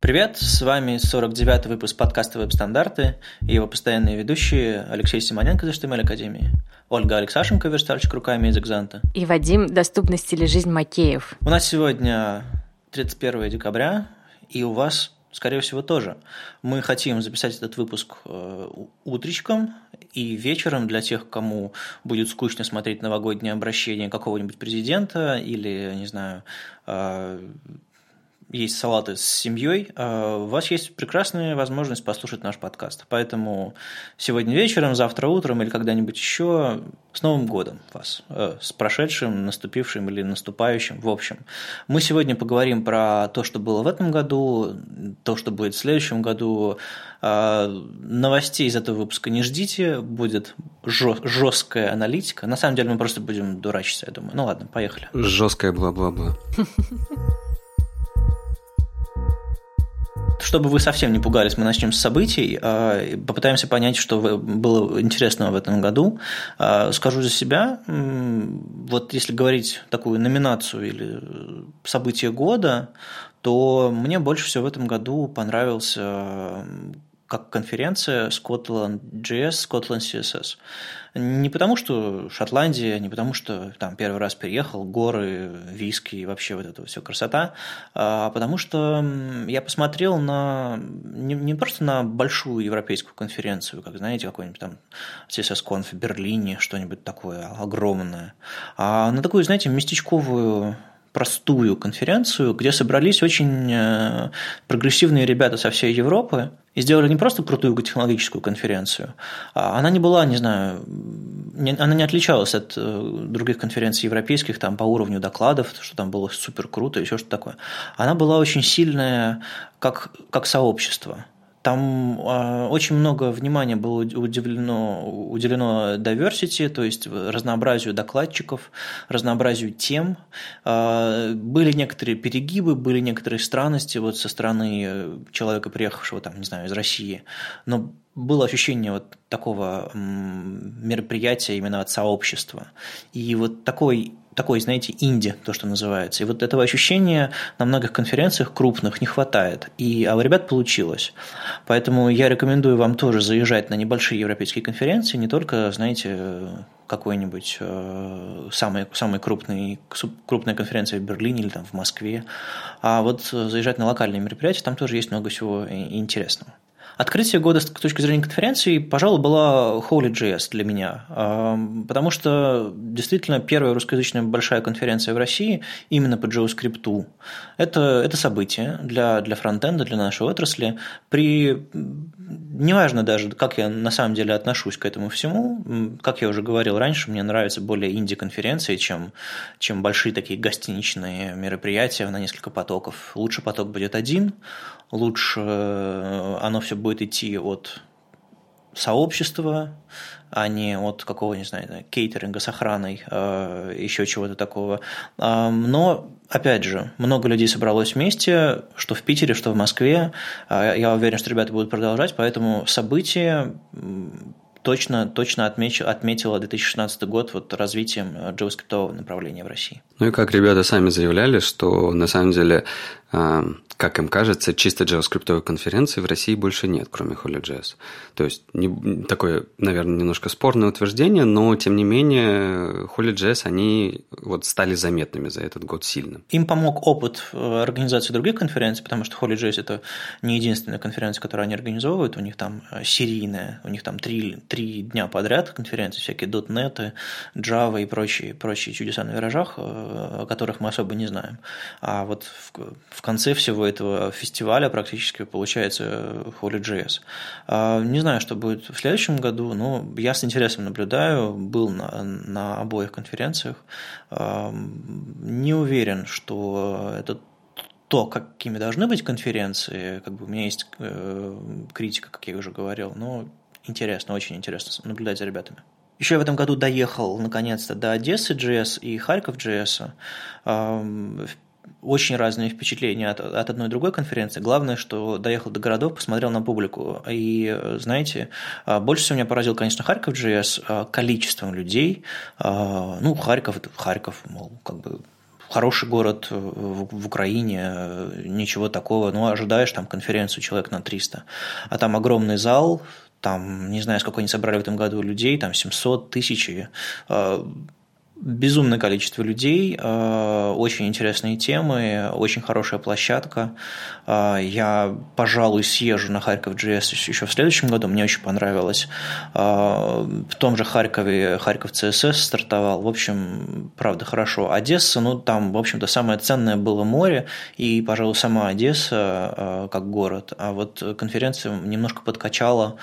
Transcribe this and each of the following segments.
Привет, с вами 49-й выпуск подкаста «Веб-стандарты» и его постоянные ведущие Алексей Симоненко из HTML Академии, Ольга Алексашенко, верстальщик руками из Экзанта. И Вадим, доступность или жизнь Макеев. У нас сегодня 31 декабря, и у вас, скорее всего, тоже. Мы хотим записать этот выпуск э, утречком и вечером для тех, кому будет скучно смотреть новогоднее обращение какого-нибудь президента или, не знаю, э, есть салаты с семьей, а у вас есть прекрасная возможность послушать наш подкаст. Поэтому сегодня вечером, завтра утром или когда-нибудь еще с Новым годом вас, э, с прошедшим, наступившим или наступающим. В общем, мы сегодня поговорим про то, что было в этом году, то, что будет в следующем году. А, новостей из этого выпуска не ждите, будет жесткая аналитика. На самом деле мы просто будем дурачиться, я думаю. Ну ладно, поехали. Жесткая бла-бла-бла. Чтобы вы совсем не пугались, мы начнем с событий, а, попытаемся понять, что было интересного в этом году. А, скажу за себя, вот если говорить такую номинацию или событие года, то мне больше всего в этом году понравился как конференция Scotland JS, Scotland CSS. Не потому, что Шотландия, не потому, что там первый раз переехал, горы, виски и вообще вот это все красота, а потому что я посмотрел на не, не просто на большую европейскую конференцию, как, знаете, какой-нибудь там CSS-конф в Берлине, что-нибудь такое огромное, а на такую, знаете, местечковую простую конференцию, где собрались очень э, прогрессивные ребята со всей Европы и сделали не просто крутую технологическую конференцию, а она не была, не знаю, не, она не отличалась от э, других конференций европейских там по уровню докладов, что там было супер круто, еще что-то такое. Она была очень сильная как, как сообщество. Там э, очень много внимания было уделено, уделено diversity, то есть разнообразию докладчиков, разнообразию тем. Э, были некоторые перегибы, были некоторые странности вот со стороны человека, приехавшего там, не знаю, из России, но было ощущение вот такого мероприятия именно от сообщества. И вот такой такой, знаете, инди, то, что называется. И вот этого ощущения на многих конференциях крупных не хватает. И, а у ребят получилось. Поэтому я рекомендую вам тоже заезжать на небольшие европейские конференции, не только, знаете, какой-нибудь э, самой, самой крупной, крупной конференции в Берлине или там в Москве, а вот заезжать на локальные мероприятия, там тоже есть много всего интересного. Открытие года с точки зрения конференции, пожалуй, была Holy.js для меня, потому что действительно первая русскоязычная большая конференция в России именно по JavaScript. Это, это событие для, для фронтенда, для нашей отрасли. При неважно даже, как я на самом деле отношусь к этому всему, как я уже говорил раньше, мне нравятся более инди-конференции, чем, чем большие такие гостиничные мероприятия на несколько потоков. Лучше поток будет один, лучше э, оно все будет идти от сообщества, а не от какого, не знаю, кейтеринга с охраной, э, еще чего-то такого. Но, опять же, много людей собралось вместе, что в Питере, что в Москве. А, я уверен, что ребята будут продолжать, поэтому событие точно, точно отмеч, отметила 2016 год вот развитием JavaScript направления в России. Ну и как ребята сами заявляли, что на самом деле как им кажется, чисто JavaScript конференции в России больше нет, кроме Holy.js. То есть не, такое, наверное, немножко спорное утверждение, но тем не менее Holy.js, они вот стали заметными за этот год сильно. Им помог опыт организации других конференций, потому что Holy.js это не единственная конференция, которую они организовывают, у них там э, серийная, у них там три, три дня подряд конференции, всякие .NET, Java и прочие, прочие чудеса на виражах, э, о которых мы особо не знаем. А вот в, в конце всего этого фестиваля практически получается Holy.js. А, не знаю, что будет в следующем году, но я с интересом наблюдаю, был на, на обоих конференциях. А, не уверен, что это то, какими должны быть конференции, как бы у меня есть э, критика, как я уже говорил, но интересно, очень интересно наблюдать за ребятами. Еще я в этом году доехал наконец-то до Одессы JS и Харьков JS очень разные впечатления от, от одной и другой конференции. Главное, что доехал до городов, посмотрел на публику. И, знаете, а, больше всего меня поразил, конечно, Харьков JS а, количеством людей. А, ну, Харьков – Харьков, мол, как бы хороший город в, Украине, ничего такого. Ну, ожидаешь там конференцию человек на 300. А там огромный зал, там, не знаю, сколько они собрали в этом году людей, там 700 тысяч безумное количество людей, э, очень интересные темы, очень хорошая площадка. Э, я, пожалуй, съезжу на Харьков GS еще в следующем году, мне очень понравилось. Э, в том же Харькове Харьков ЦСС стартовал, в общем, правда, хорошо. Одесса, ну, там, в общем-то, самое ценное было море и, пожалуй, сама Одесса как город. А вот конференция немножко подкачала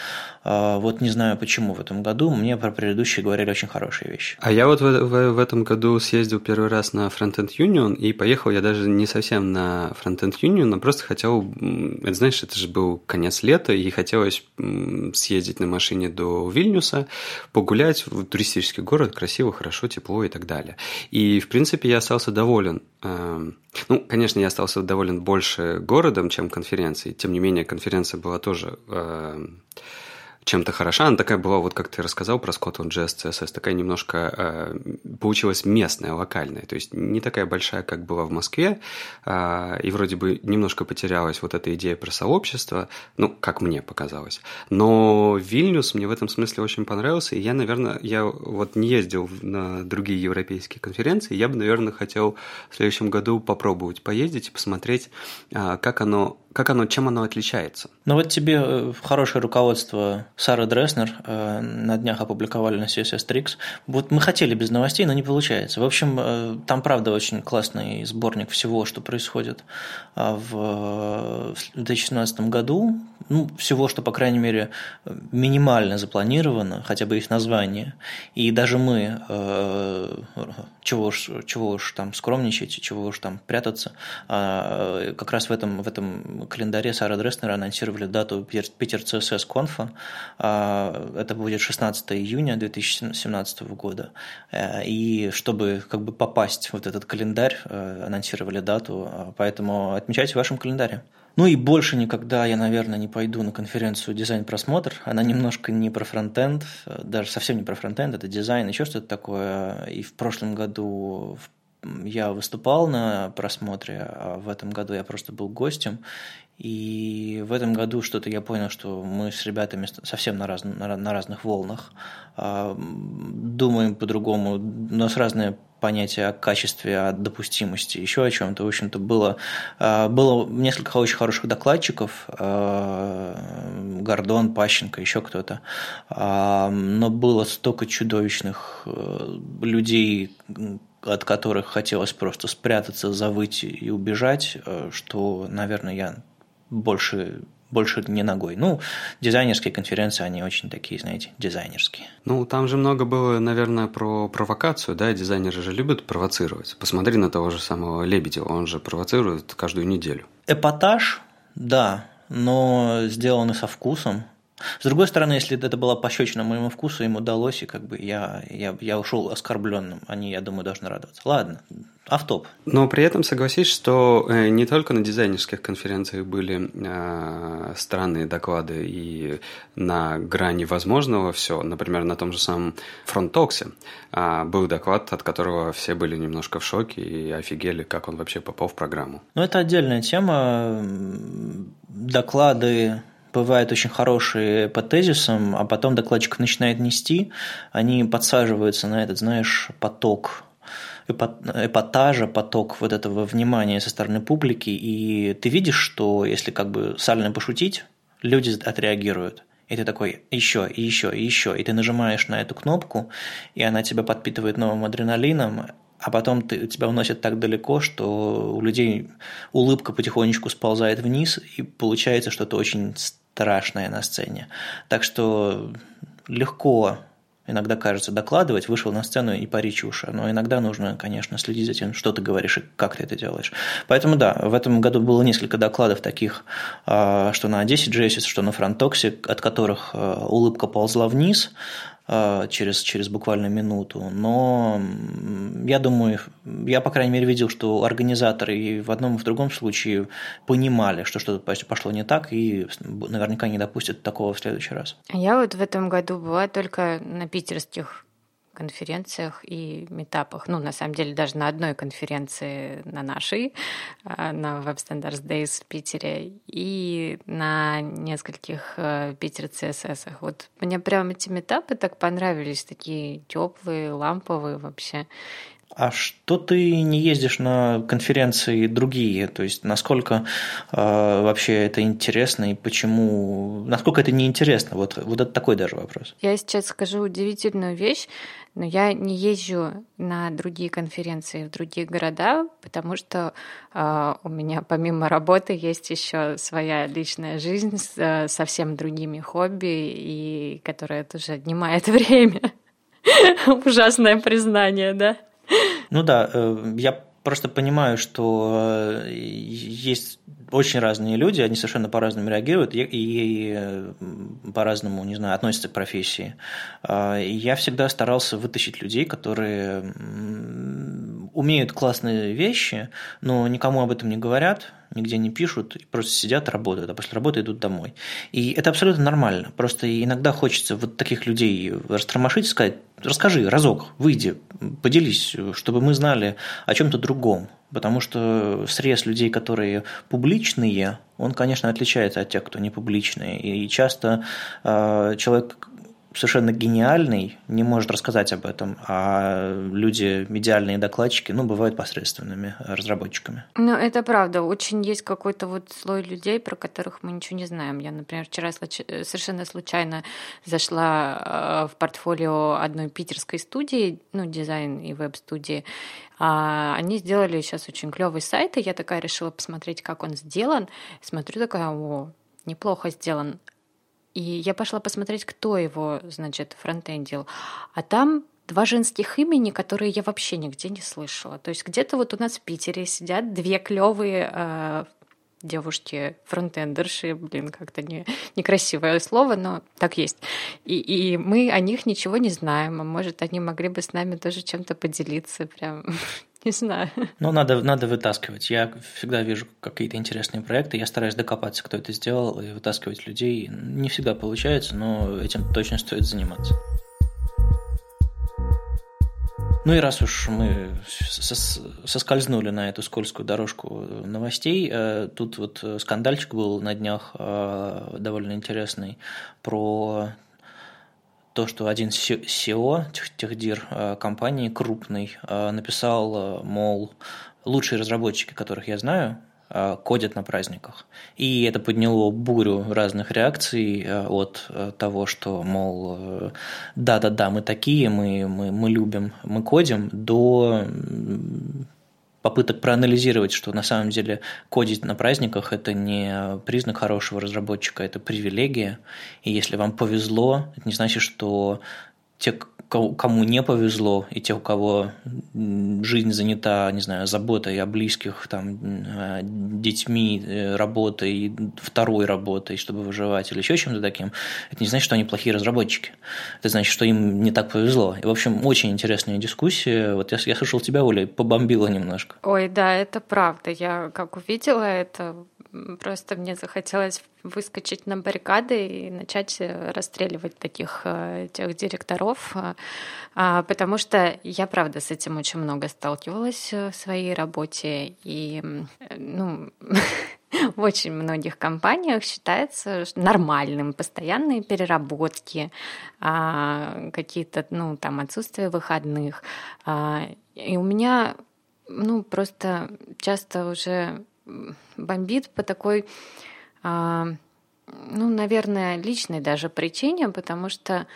вот не знаю почему в этом году, мне про предыдущие говорили очень хорошие вещи. А я вот в, в, в этом году съездил первый раз на Frontend Union, и поехал я даже не совсем на Frontend Union, а просто хотел, это знаешь, это же был конец лета, и хотелось съездить на машине до Вильнюса, погулять в туристический город, красиво, хорошо, тепло и так далее. И, в принципе, я остался доволен. Эм, ну, конечно, я остался доволен больше городом, чем конференцией. Тем не менее, конференция была тоже эм, чем-то хороша. Она такая была, вот как ты рассказал про Scotland Jazz CSS, такая немножко э, получилась местная, локальная. То есть не такая большая, как была в Москве. Э, и вроде бы немножко потерялась вот эта идея про сообщество, ну, как мне показалось. Но Вильнюс мне в этом смысле очень понравился. И я, наверное, я вот не ездил на другие европейские конференции. Я бы, наверное, хотел в следующем году попробовать поездить и посмотреть, э, как оно как оно, чем оно отличается? Ну вот тебе э, хорошее руководство Сары Дреснер э, на днях опубликовали на CSS Tricks. Вот мы хотели без новостей, но не получается. В общем, э, там правда очень классный сборник всего, что происходит в 2017 году. Ну, всего, что, по крайней мере, минимально запланировано, хотя бы их название. И даже мы, чего уж, чего уж там скромничать, чего уж там прятаться, как раз в этом, в этом календаре Сара Дреснера анонсировали дату Питер ЦСС Конфа. А, это будет 16 июня 2017 года. Э, и чтобы как бы попасть в вот этот календарь, э, анонсировали дату, а, поэтому отмечайте в вашем календаре. Ну и больше никогда я, наверное, не пойду на конференцию «Дизайн-просмотр». Она немножко не про фронтенд, даже совсем не про фронтенд, это дизайн, еще что-то такое. И в прошлом году я выступал на просмотре, а в этом году я просто был гостем. И в этом году что-то я понял, что мы с ребятами совсем на, раз, на, на разных волнах, а, думаем по-другому, у нас разные понятия о качестве, о допустимости, еще о чем-то. В общем-то, было, а, было несколько очень хороших докладчиков, Гордон, Пащенко, еще кто-то, но было столько чудовищных э, людей, от которых хотелось просто спрятаться, завыть и убежать, э, что, наверное, я больше больше не ногой. Ну, дизайнерские конференции, они очень такие, знаете, дизайнерские. Ну, там же много было, наверное, про провокацию, да, дизайнеры же любят провоцировать. Посмотри на того же самого Лебедева, он же провоцирует каждую неделю. Эпатаж, да, но сделанный со вкусом, с другой стороны, если это была пощечина моему вкусу, им удалось, и как бы я, я, я ушел оскорбленным. Они, я думаю, должны радоваться. Ладно, автоп. Но при этом согласись, что э, не только на дизайнерских конференциях были э, странные доклады и на грани возможного все. Например, на том же самом фронтоксе э, был доклад, от которого все были немножко в шоке и офигели, как он вообще попал в программу. Ну, это отдельная тема. Доклады бывают очень хорошие по тезисам, а потом докладчик начинает нести, они подсаживаются на этот, знаешь, поток эпатажа, поток вот этого внимания со стороны публики, и ты видишь, что если как бы сально пошутить, люди отреагируют. И ты такой, еще, и еще, и еще. И ты нажимаешь на эту кнопку, и она тебя подпитывает новым адреналином, а потом ты, тебя уносит так далеко, что у людей улыбка потихонечку сползает вниз, и получается что-то очень страшное на сцене. Так что легко иногда кажется докладывать, вышел на сцену и пари чушь. Но иногда нужно, конечно, следить за тем, что ты говоришь и как ты это делаешь. Поэтому да, в этом году было несколько докладов таких, а, что на Одессе Джессис, что на Фронтоксе, от которых а, улыбка ползла вниз, через, через буквально минуту. Но я думаю, я, по крайней мере, видел, что организаторы и в одном и в другом случае понимали, что что-то пошло не так, и наверняка не допустят такого в следующий раз. Я вот в этом году была только на питерских конференциях и метапах. Ну, на самом деле, даже на одной конференции на нашей, а, на Web Standards Days в Питере, и на нескольких э, Питер CSS. Вот мне прям эти метапы так понравились, такие теплые, ламповые вообще. А что ты не ездишь на конференции другие? То есть насколько э, вообще это интересно и почему? Насколько это неинтересно? Вот, вот это такой даже вопрос. Я сейчас скажу удивительную вещь, но я не езжу на другие конференции в другие города, потому что э, у меня помимо работы есть еще своя личная жизнь с э, совсем другими хобби, и которая тоже отнимает время. Ужасное признание, да? Ну да, э, я просто понимаю, что э, есть очень разные люди, они совершенно по-разному реагируют и, э, по-разному, не знаю, относятся к профессии. А, я всегда старался вытащить людей, которые умеют классные вещи, но никому об этом не говорят, нигде не пишут, просто сидят, работают, а после работы идут домой. И это абсолютно нормально. Просто иногда хочется вот таких людей растормошить и сказать, расскажи разок, выйди, поделись, чтобы мы знали о чем-то другом. Потому что срез людей, которые публичные, он, конечно, отличается от тех, кто не публичные. И часто э, человек совершенно гениальный не может рассказать об этом, а люди, медиальные докладчики, ну, бывают посредственными разработчиками. Ну, это правда. Очень есть какой-то вот слой людей, про которых мы ничего не знаем. Я, например, вчера совершенно случайно зашла э, в портфолио одной питерской студии, ну, дизайн и веб-студии, а они сделали сейчас очень клевый сайт, и я такая решила посмотреть, как он сделан. Смотрю, такая, о, неплохо сделан. И я пошла посмотреть, кто его, значит, фронтендил. А там два женских имени, которые я вообще нигде не слышала. То есть где-то вот у нас в Питере сидят две клевые э, девушки фронтендерши, блин, как-то не, некрасивое слово, но так есть. И, и мы о них ничего не знаем, а может, они могли бы с нами тоже чем-то поделиться, прям не знаю. Ну, надо, надо вытаскивать. Я всегда вижу какие-то интересные проекты, я стараюсь докопаться, кто это сделал, и вытаскивать людей. Не всегда получается, но этим точно стоит заниматься. Ну и раз уж мы соскользнули на эту скользкую дорожку новостей, э, тут вот скандальчик был на днях э, довольно интересный про то, что один SEO, техдир э, компании крупный, э, написал, э, мол, лучшие разработчики, которых я знаю, кодят на праздниках. И это подняло бурю разных реакций от того, что, мол, да-да-да, мы такие, мы, мы, мы любим, мы кодим, до попыток проанализировать, что на самом деле кодить на праздниках – это не признак хорошего разработчика, это привилегия. И если вам повезло, это не значит, что те, кому не повезло, и те, у кого жизнь занята, не знаю, заботой о близких, там, э, детьми, э, работой, второй работой, чтобы выживать, или еще чем-то таким, это не значит, что они плохие разработчики. Это значит, что им не так повезло. И, в общем, очень интересная дискуссия. Вот я, я слышал тебя, Оля, побомбила немножко. Ой, да, это правда. Я как увидела это, Просто мне захотелось выскочить на баррикады и начать э, расстреливать таких э, тех директоров, э, а, потому что я, правда, с этим очень много сталкивалась в своей работе. И ну, в очень многих компаниях считается нормальным постоянные переработки, а, какие-то, ну, там, отсутствие выходных. А, и у меня, ну, просто часто уже бомбит по такой, а, ну, наверное, личной даже причине, потому что,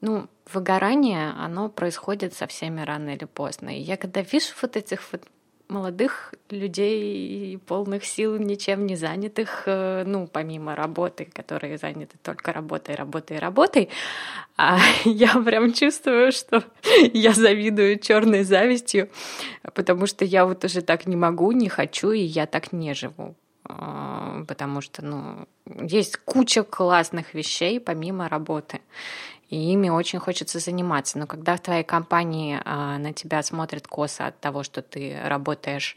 ну, выгорание, оно происходит со всеми рано или поздно. И я когда вижу вот этих вот молодых людей, полных сил, ничем не занятых, э, ну, помимо работы, которые заняты только работой, работой, работой, а я прям чувствую, что я завидую черной завистью, потому что я вот уже так не могу, не хочу, и я так не живу. А, потому что ну, есть куча классных вещей помимо работы и ими очень хочется заниматься. Но когда в твоей компании а, на тебя смотрят косо от того, что ты работаешь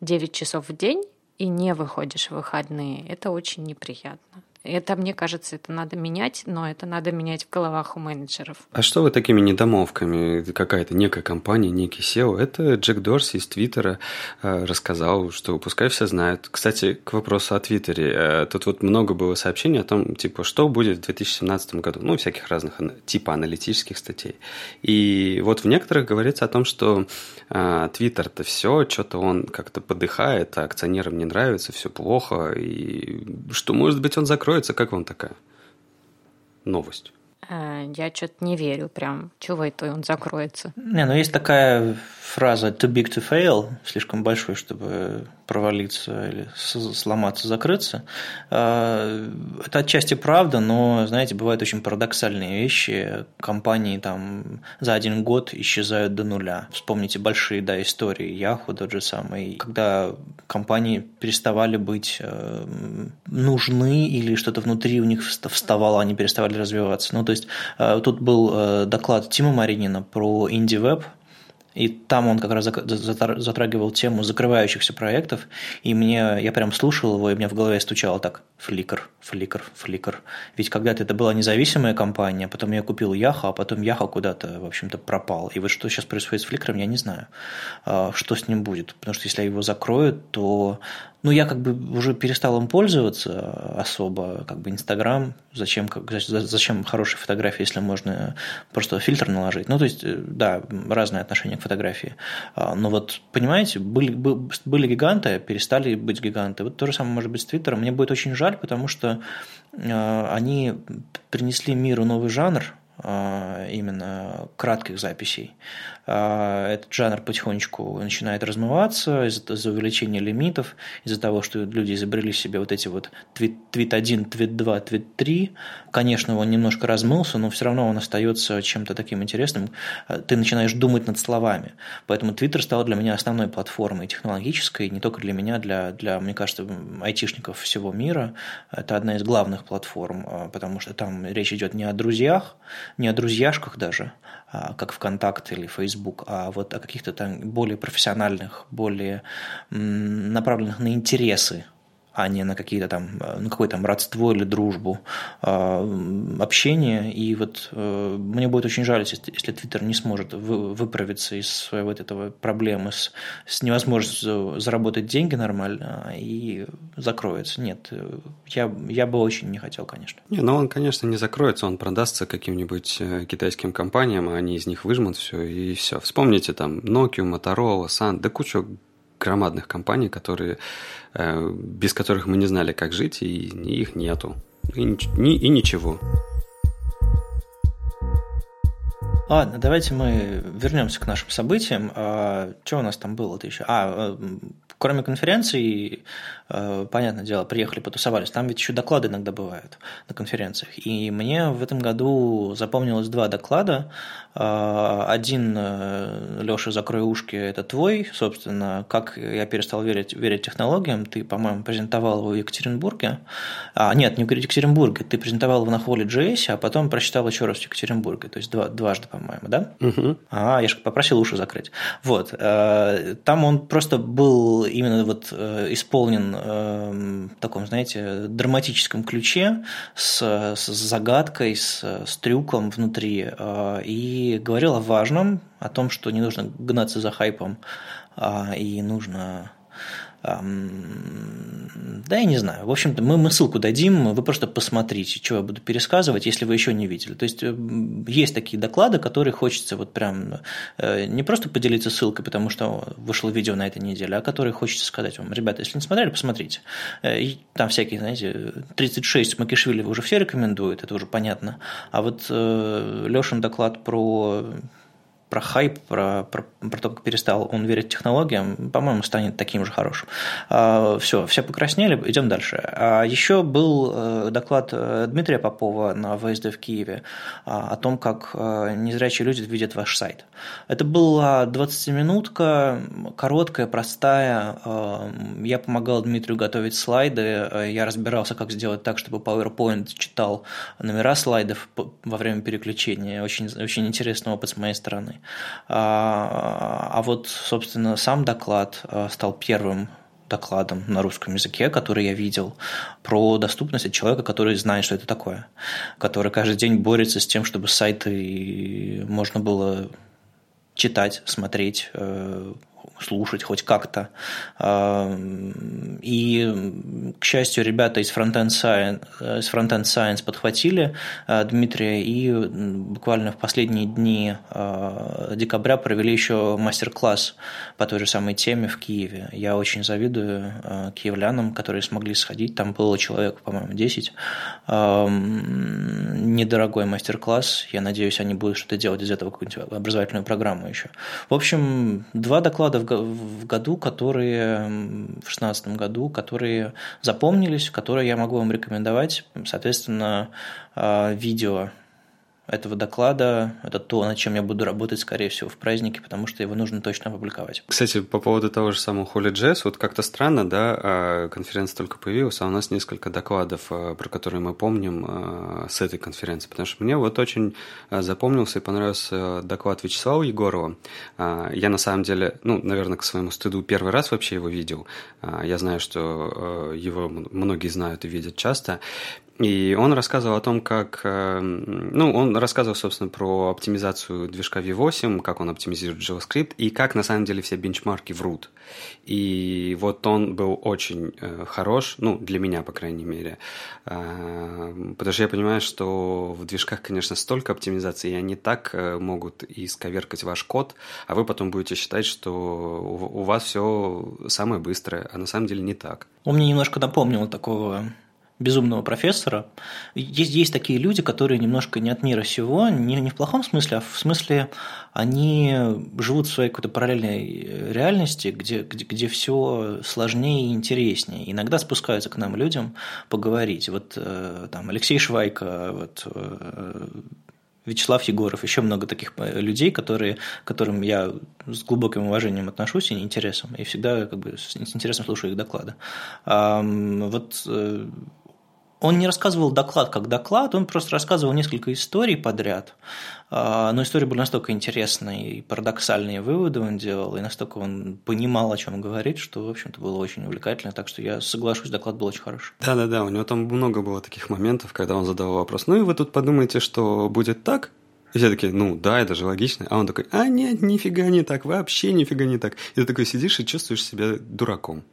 9 часов в день и не выходишь в выходные, это очень неприятно. Это, мне кажется, это надо менять, но это надо менять в головах у менеджеров. А что вы такими недомовками? Какая-то некая компания, некий SEO. Это Джек Дорси из Твиттера э, рассказал, что пускай все знают. Кстати, к вопросу о Твиттере. Э, тут вот много было сообщений о том, типа, что будет в 2017 году. Ну, всяких разных типа аналитических статей. И вот в некоторых говорится о том, что э, Твиттер-то все, что-то он как-то подыхает, а акционерам не нравится, все плохо, и что, может быть, он закроется. Как вам такая новость? Э, я что-то не верю прям. Чего это он закроется? Не, ну есть такая фраза too big to fail, слишком большой, чтобы провалиться или сломаться, закрыться. А, это отчасти правда, но, знаете, бывают очень парадоксальные вещи. Компании там за один год исчезают до нуля. Вспомните большие да, истории Yahoo, тот же самый. Когда компании переставали быть э, нужны или что-то внутри у них вставало, они переставали развиваться. Ну, то есть э, тут был э, доклад Тима Маринина про IndieWeb, и там он как раз затрагивал тему закрывающихся проектов, и мне, я прям слушал его, и меня в голове стучало так, фликр, фликр, фликр. Ведь когда-то это была независимая компания, потом я купил Яха, а потом Яха куда-то, в общем-то, пропал. И вот что сейчас происходит с фликром, я не знаю, а, что с ним будет. Потому что если его закроют, то ну, я как бы уже перестал им пользоваться особо, как бы Инстаграм, зачем, как, зачем хорошие фотографии, если можно просто фильтр наложить. Ну, то есть, э, да, разное отношение к фотографии. А, но вот, понимаете, были, были гиганты, перестали быть гиганты. Вот то же самое может быть с Твиттером. Мне будет очень жаль, потому что э, они принесли миру новый жанр, а, именно кратких записей. А, этот жанр потихонечку начинает размываться из-за, из увеличения лимитов, из-за того, что люди изобрели себе вот эти вот твит, твит 1, твит 2, твит 3. Конечно, он немножко размылся, но все равно он остается чем-то таким интересным. Ты начинаешь думать над словами. Поэтому Твиттер стал для меня основной платформой технологической, не только для меня, для, для мне кажется, айтишников всего мира. Это одна из главных платформ, а, потому что там речь идет не о друзьях, не о друзьяшках даже, а, как ВКонтакте или Facebook, а вот о каких-то там более профессиональных, более направленных на интересы а не на какие-то там, э, на какое там родство или дружбу, а, общение. И вот э, мне будет очень жаль, если, Твиттер не сможет выправиться из вот этого проблемы с, с невозможностью заработать деньги нормально и закроется. Нет, я, я бы очень не хотел, конечно. Не, ну он, конечно, не закроется, он продастся каким-нибудь э, китайским компаниям, а они из них выжмут все и все. Вспомните там Nokia, Motorola, Sun, да кучу громадных компаний, которые, э, без которых мы не знали, как жить, и их нету. И, и, ничего. Ладно, давайте мы вернемся к нашим событиям. А, что у нас там было-то еще? А, кроме конференций, понятное дело, приехали, потусовались. Там ведь еще доклады иногда бывают на конференциях. И мне в этом году запомнилось два доклада. Э, один, э, Леша, закрой ушки, это твой, собственно, как я перестал верить, верить технологиям. Ты, по-моему, презентовал его в Екатеринбурге. А, нет, не в Екатеринбурге. Ты презентовал его на холле JS, а потом прочитал еще раз в Екатеринбурге. То есть два, дважды, по-моему, да? Угу. А, я же попросил уши закрыть. Вот. Там он просто был именно вот э, исполнен э, в таком, знаете, драматическом ключе с, с загадкой, с, с трюком внутри э, и говорил о важном, о том, что не нужно гнаться за хайпом а, и нужно да, я не знаю. В общем-то, мы, мы ссылку дадим, вы просто посмотрите, что я буду пересказывать, если вы еще не видели. То есть, э, есть такие доклады, которые хочется вот прям э, не просто поделиться ссылкой, потому что вышло видео на этой неделе, а которые хочется сказать вам, ребята, если не смотрели, посмотрите. Э, и там всякие, знаете, 36 Макишвили уже все рекомендуют, это уже понятно. А вот Лешин доклад про про хайп, про, про, про то, как перестал он верить технологиям, по-моему, станет таким же хорошим. А, все, все покраснели, идем дальше. А еще был э, доклад э, Дмитрия Попова на ВСД в Киеве а, о том, как э, незрячие люди видят ваш сайт. Это была 20-минутка, короткая, простая. Я помогал Дмитрию готовить слайды, я разбирался, как сделать так, чтобы PowerPoint читал номера слайдов во время переключения. Очень, очень интересный опыт с моей стороны. А, а вот, собственно, сам доклад а, стал первым докладом на русском языке, который я видел, про доступность от человека, который знает, что это такое, который каждый день борется с тем, чтобы сайты можно было читать, смотреть, э, слушать хоть как-то. И, к счастью, ребята из Frontend Science, из Frontend Science подхватили э, Дмитрия и буквально в последние дни э, декабря провели еще мастер-класс по той же самой теме в Киеве. Я очень завидую э, киевлянам, которые смогли сходить. Там было человек, по-моему, 10. Недорогой мастер-класс. Я надеюсь, они будут что-то делать из этого какую-нибудь образовательную программу еще. В общем, два доклада в году, которые в 2016 году, которые запомнились, которые я могу вам рекомендовать. Соответственно, а, видео этого доклада. Это то, над чем я буду работать, скорее всего, в празднике, потому что его нужно точно опубликовать. Кстати, по поводу того же самого Holy Jazz, вот как-то странно, да, а, конференция только появилась, а у нас несколько докладов, а, про которые мы помним а, с этой конференции, потому что мне вот очень запомнился и понравился доклад Вячеслава Егорова. Я на самом деле, ну, наверное, к своему стыду первый раз вообще его видел. Я знаю, что его многие знают и видят часто. И он рассказывал о том, как... Э, ну, он рассказывал, собственно, про оптимизацию движка V8, как он оптимизирует JavaScript, и как, на самом деле, все бенчмарки врут. И вот он был очень э, хорош, ну, для меня, по крайней мере. Э, потому что я понимаю, что в движках, конечно, столько оптимизации, и они так могут исковеркать ваш код, а вы потом будете считать, что у вас все самое быстрое, а на самом деле не так. Он мне немножко напомнил такого безумного профессора. Есть, есть такие люди, которые немножко не от мира сего, не, не в плохом смысле, а в смысле они живут в своей какой-то параллельной реальности, где, где, где все сложнее и интереснее. Иногда спускаются к нам людям поговорить. Вот э, там Алексей Швайко, вот, э, Вячеслав Егоров, еще много таких э, людей, которые, которым я с глубоким уважением отношусь и интересом, и всегда как бы с интересом слушаю их доклады. Вот он не рассказывал доклад как доклад, он просто рассказывал несколько историй подряд. А, но истории были настолько интересные и парадоксальные выводы он делал, и настолько он понимал, о чем говорит, что, в общем-то, было очень увлекательно. Так что я соглашусь, доклад был очень хороший. Да-да-да, у него там много было таких моментов, когда он задавал вопрос. Ну и вы тут подумаете, что будет так? И все такие, ну да, это же логично. А он такой, а нет, нифига не так, вообще нифига не так. И ты такой сидишь и чувствуешь себя дураком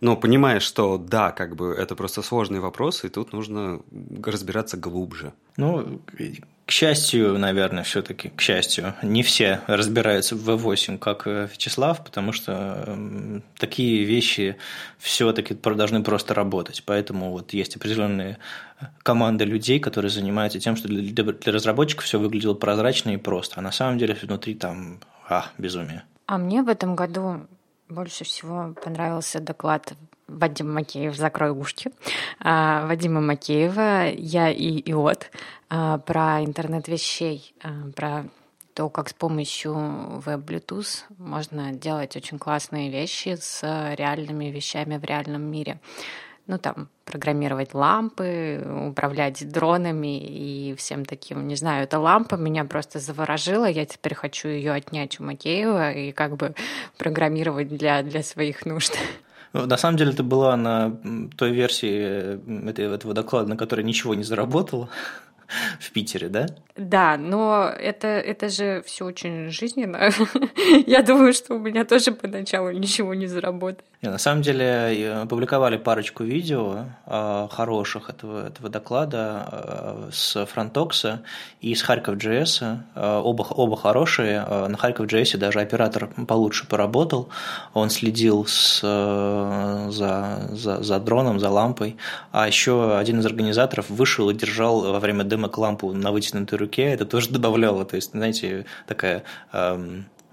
но понимаешь, что да, как бы это просто сложный вопрос, и тут нужно разбираться глубже. Ну, к счастью, наверное, все-таки, к счастью, не все разбираются в V8, как Вячеслав, потому что такие вещи все-таки должны просто работать. Поэтому вот есть определенные команды людей, которые занимаются тем, что для, для разработчиков все выглядело прозрачно и просто, а на самом деле внутри там а, безумие. А мне в этом году больше всего понравился доклад Вадима Макеев «Закрой ушки». А, Вадима Макеева «Я и Иот» а, про интернет вещей, а, про то, как с помощью веб-Bluetooth можно делать очень классные вещи с реальными вещами в реальном мире ну, там, программировать лампы, управлять дронами и всем таким. Не знаю, эта лампа меня просто заворожила. Я теперь хочу ее отнять у Макеева и как бы программировать для, для своих нужд. Ну, на самом деле это была на той версии этого доклада, на которой ничего не заработало в Питере, да? Да, но это, это же все очень жизненно. Я думаю, что у меня тоже поначалу ничего не заработает. На самом деле опубликовали парочку видео а, хороших этого, этого доклада а, с Фронтокса и с Харьков JS. А, оба, оба хорошие. На Харьков JS даже оператор получше поработал. Он следил с, за, за, за дроном, за лампой. А еще один из организаторов вышел и держал во время демок лампу на вытянутой руке. Это тоже добавляло. То есть, знаете, такая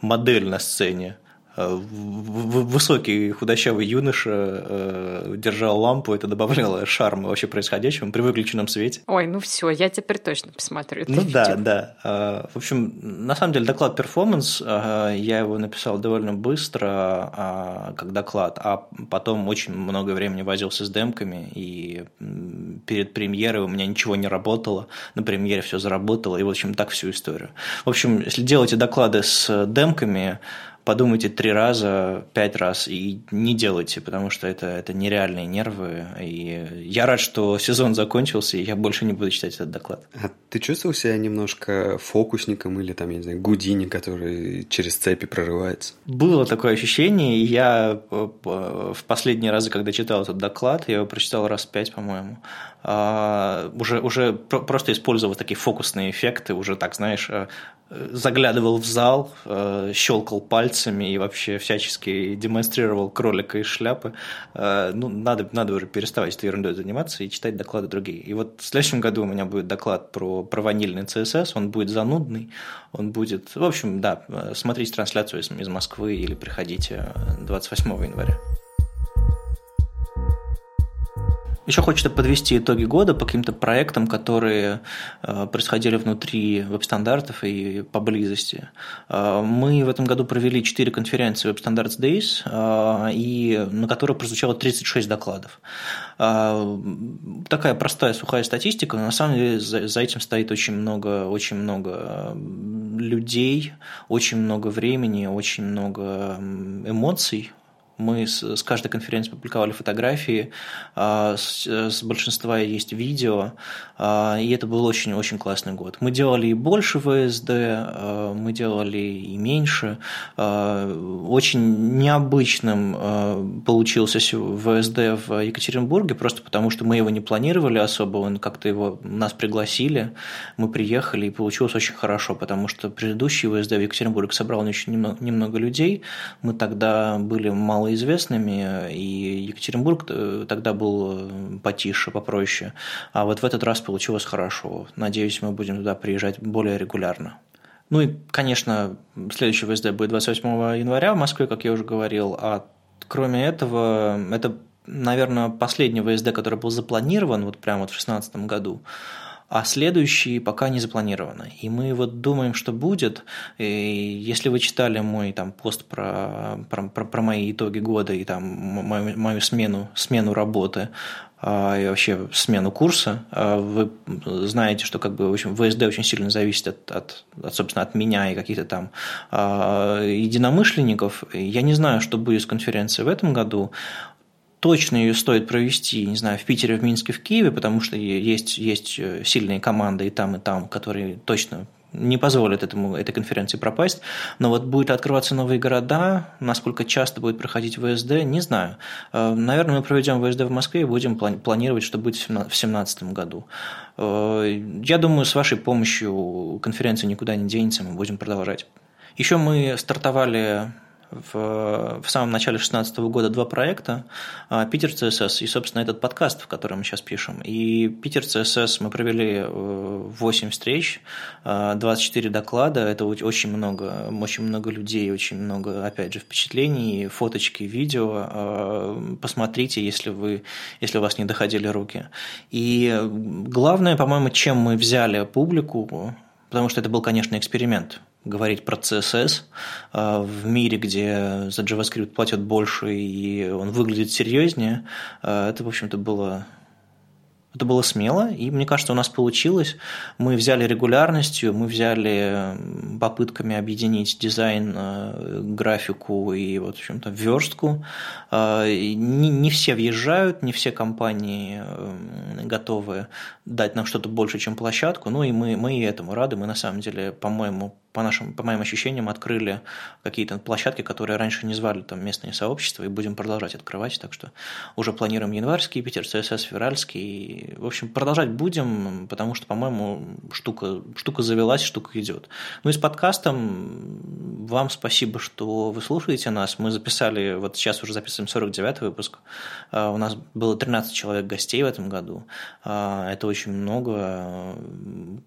модель на сцене высокий худощавый юноша э, держал лампу, это добавляло шарма вообще происходящему при выключенном свете. Ой, ну все, я теперь точно посмотрю это Ну видео. да, да. А, в общем, на самом деле доклад перформанс, я его написал довольно быстро, как доклад, а потом очень много времени возился с демками, и перед премьерой у меня ничего не работало, на премьере все заработало, и в общем так всю историю. В общем, если делаете доклады с демками, подумайте три раза, пять раз и не делайте, потому что это, это нереальные нервы. И я рад, что сезон закончился, и я больше не буду читать этот доклад. А ты чувствовал себя немножко фокусником или там, я не знаю, Гудини, который через цепи прорывается? Было такое ощущение, и я э, в последние разы, когда читал этот доклад, я его прочитал раз пять, по-моему, уже, уже просто использовал такие фокусные эффекты, уже так, знаешь, э, заглядывал в зал, э, щелкал пальцами и вообще всячески демонстрировал кролика из шляпы. Э, ну, надо, надо уже переставать этой ерундой заниматься и читать доклады другие. И вот в следующем году у меня будет доклад про, про ванильный CSS, он будет занудный, он будет... В общем, да, смотрите трансляцию из, из Москвы или приходите 28 января. Еще хочется подвести итоги года по каким-то проектам, которые э, происходили внутри веб-стандартов и поблизости. Э, мы в этом году провели 4 конференции Web Standards Days, э, и на которых прозвучало 36 докладов. Такая простая сухая статистика, но на самом деле за этим стоит очень много, очень много людей, очень много времени, очень много эмоций мы с, с каждой конференции публиковали фотографии, а, с, с большинства есть видео, а, и это был очень-очень классный год. Мы делали и больше ВСД, а, мы делали и меньше. Очень необычным получился ВСД в Екатеринбурге, просто потому что мы его не планировали особо, он как-то его нас пригласили, мы приехали, и получилось очень хорошо, потому что предыдущий ВСД в Екатеринбурге собрал очень немного, немного людей, мы тогда были мало малоизвестными, и Екатеринбург э, тогда был э, потише, попроще. А вот в этот раз получилось хорошо. Надеюсь, мы будем туда приезжать более регулярно. Ну и, конечно, следующий ВСД будет 28 января в Москве, как я уже говорил. А кроме этого, это, наверное, последний ВСД, который был запланирован вот прямо вот в 2016 году а следующие пока не запланированы. И мы вот думаем, что будет. И если вы читали мой там пост про, про, про, про мои итоги года и там мою, мою смену, смену работы, а, и вообще смену курса, а, вы знаете, что как бы в общем, ВСД очень сильно зависит от, от, от собственно, от меня и каких-то там а, единомышленников. Я не знаю, что будет с конференцией в этом году точно ее стоит провести, не знаю, в Питере, в Минске, в Киеве, потому что есть, есть э, сильные команды и там, и там, которые точно не позволят этому, этой конференции пропасть. Но вот будет открываться новые города, насколько часто будет проходить ВСД, не знаю. Э, наверное, мы проведем ВСД в Москве и будем планировать, что будет в 2017 году. Э, я думаю, с вашей помощью конференция никуда не денется, мы будем продолжать. Еще мы стартовали в, в самом начале 2016 года два проекта а, «Питер ЦСС» и, собственно, этот подкаст, в котором мы сейчас пишем. И «Питер ЦСС» мы провели 8 э, встреч, 24 а, доклада, это очень много, очень много людей, очень много, опять же, впечатлений, фоточки, видео. А, посмотрите, если, вы, если у вас не доходили руки. И главное, по-моему, чем мы взяли публику, потому что это был, конечно, эксперимент – говорить про CSS а, в мире, где за JavaScript платят больше и он выглядит серьезнее, а, это, в общем-то, было это было смело, и мне кажется, у нас получилось. Мы взяли регулярностью, мы взяли попытками объединить дизайн, э, графику и вот, в общем-то, верстку. Не, не все въезжают, не все компании готовы дать нам что-то больше, чем площадку, ну и мы, мы и этому рады. Мы, на самом деле, по-моему, по, нашим, по моим ощущениям, открыли какие-то площадки, которые раньше не звали там местные сообщества, и будем продолжать открывать. Так что уже планируем январский, Питер, CSS, февральский. В общем, продолжать будем, потому что, по-моему, штука, штука завелась, штука идет. Ну и с подкастом вам спасибо, что вы слушаете нас. Мы записали, вот сейчас уже записываем 49 выпуск. А, у нас было 13 человек гостей в этом году. А, это очень много,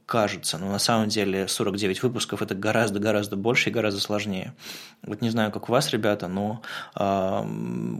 кажется, но на самом деле 49 выпусков – это гораздо-гораздо больше и гораздо сложнее. Вот не знаю, как у вас, ребята, но э,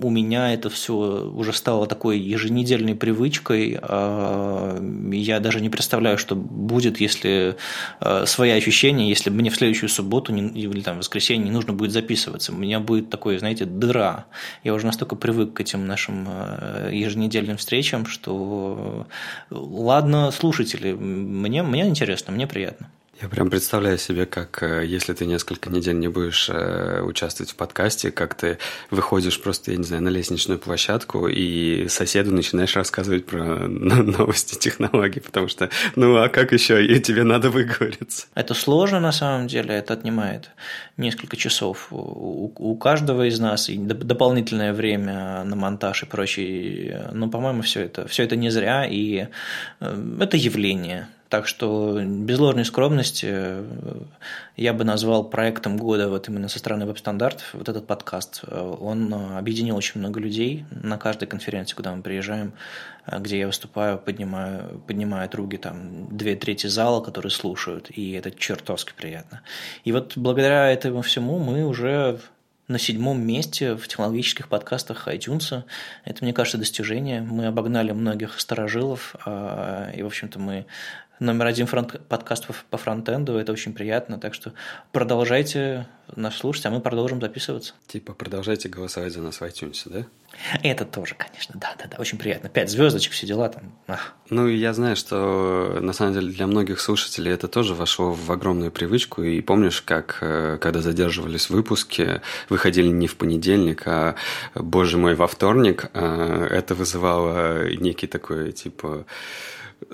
у меня это все уже стало такой еженедельной привычкой. Э, я даже не представляю, что будет, если э, свои ощущения, если мне в следующую субботу не, или там, в воскресенье не нужно будет записываться. У меня будет такое, знаете, дыра. Я уже настолько привык к этим нашим э, еженедельным встречам, что ладно, слушатели, мне, мне интересно, мне приятно. Я прям представляю себе, как э, если ты несколько недель не будешь э, участвовать в подкасте, как ты выходишь просто, я не знаю, на лестничную площадку и соседу начинаешь рассказывать про новости технологий, потому что, ну а как еще, и тебе надо выговориться. Это сложно на самом деле, это отнимает несколько часов у, у каждого из нас, и дополнительное время на монтаж и прочее. Но, по-моему, все это, все это не зря, и э, это явление так что без ложной скромности э, я бы назвал проектом года вот именно со стороны веб-стандартов вот этот подкаст. Он объединил очень много людей на каждой конференции, куда мы приезжаем, э, где я выступаю, поднимаю, поднимают руки там две трети зала, которые слушают, и это чертовски приятно. И вот благодаря этому всему мы уже на седьмом месте в технологических подкастах iTunes. Это, мне кажется, достижение. Мы обогнали многих старожилов, а, и, в общем-то, мы номер один фронт подкастов по фронтенду. Это очень приятно. Так что продолжайте нас слушать, а мы продолжим записываться. Типа продолжайте голосовать за нас в iTunes, да? Это тоже, конечно, да, да, да, очень приятно. Пять звездочек, все дела там. Ах. Ну, я знаю, что на самом деле для многих слушателей это тоже вошло в огромную привычку. И помнишь, как э, когда задерживались выпуски, выходили не в понедельник, а, боже мой, во вторник, э, это вызывало некий такой, типа,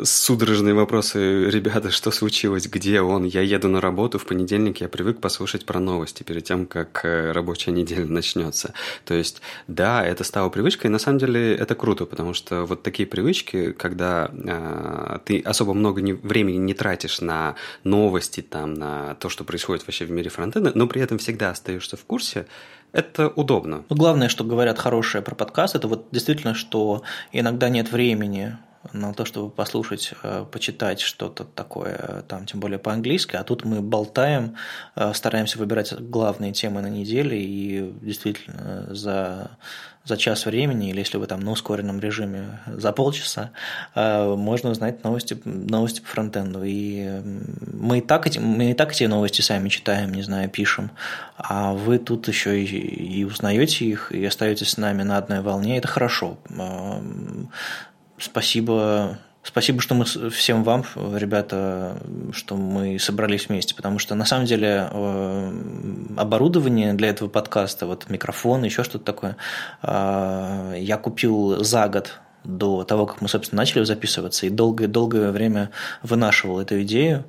судорожные вопросы, ребята, что случилось, где он, я еду на работу, в понедельник я привык послушать про новости перед тем, как э, рабочая неделя начнется. То есть, да, это стало привычкой, и на самом деле это круто, потому что вот такие привычки, когда э, ты особо много не, времени не тратишь на новости, там, на то, что происходит вообще в мире фронтенда, но при этом всегда остаешься в курсе, это удобно. Ну, главное, что говорят хорошее про подкаст, это вот действительно, что иногда нет времени на то, чтобы послушать, э, почитать что-то такое, там, тем более по-английски, а тут мы болтаем, э, стараемся выбирать главные темы на неделе, и действительно за, за час времени, или если вы там на ускоренном режиме за полчаса, э, можно узнать новости, новости по фронтенду. И мы и, так эти, мы и так эти новости сами читаем, не знаю, пишем, а вы тут еще и, и узнаете их, и остаетесь с нами на одной волне, это хорошо Спасибо. Спасибо, что мы всем вам, ребята, что мы собрались вместе, потому что на самом деле э, оборудование для этого подкаста, вот микрофон, еще что-то такое, э, я купил за год до того, как мы, собственно, начали записываться, и долгое-долгое время вынашивал эту идею,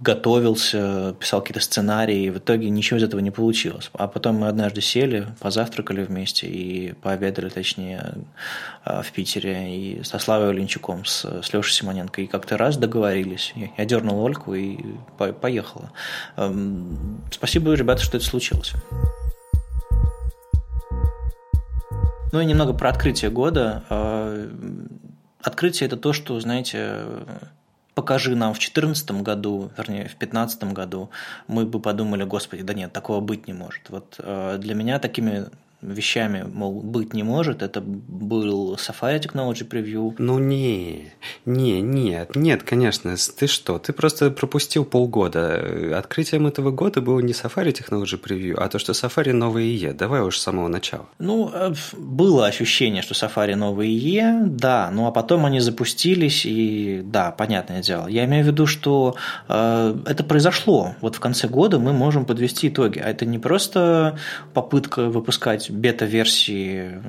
готовился, писал какие-то сценарии, и в итоге ничего из этого не получилось. А потом мы однажды сели, позавтракали вместе и пообедали, точнее, а, в Питере, и со Славой Оленчуком, с, с Лешей Симоненко, и как-то раз договорились. Я дернул Ольку и поехала. Эм, спасибо, ребята, что это случилось. Ну и немного про открытие года. А, открытие – это то, что, знаете, покажи нам в 2014 году, вернее, в 2015 году, мы бы подумали, господи, да нет, такого быть не может. Вот а, для меня такими вещами, мол, быть не может. Это был Safari Technology Preview. Ну не, не, нет, нет, конечно. Ты что? Ты просто пропустил полгода. Открытием этого года было не Safari Technology Preview, а то, что Safari новый IE. Давай уж с самого начала. Ну, э, было ощущение, что Safari новый IE, да, ну а потом они запустились, и да, понятное дело. Я имею в виду, что э, это произошло. Вот в конце года мы можем подвести итоги. А это не просто попытка выпускать бета-версии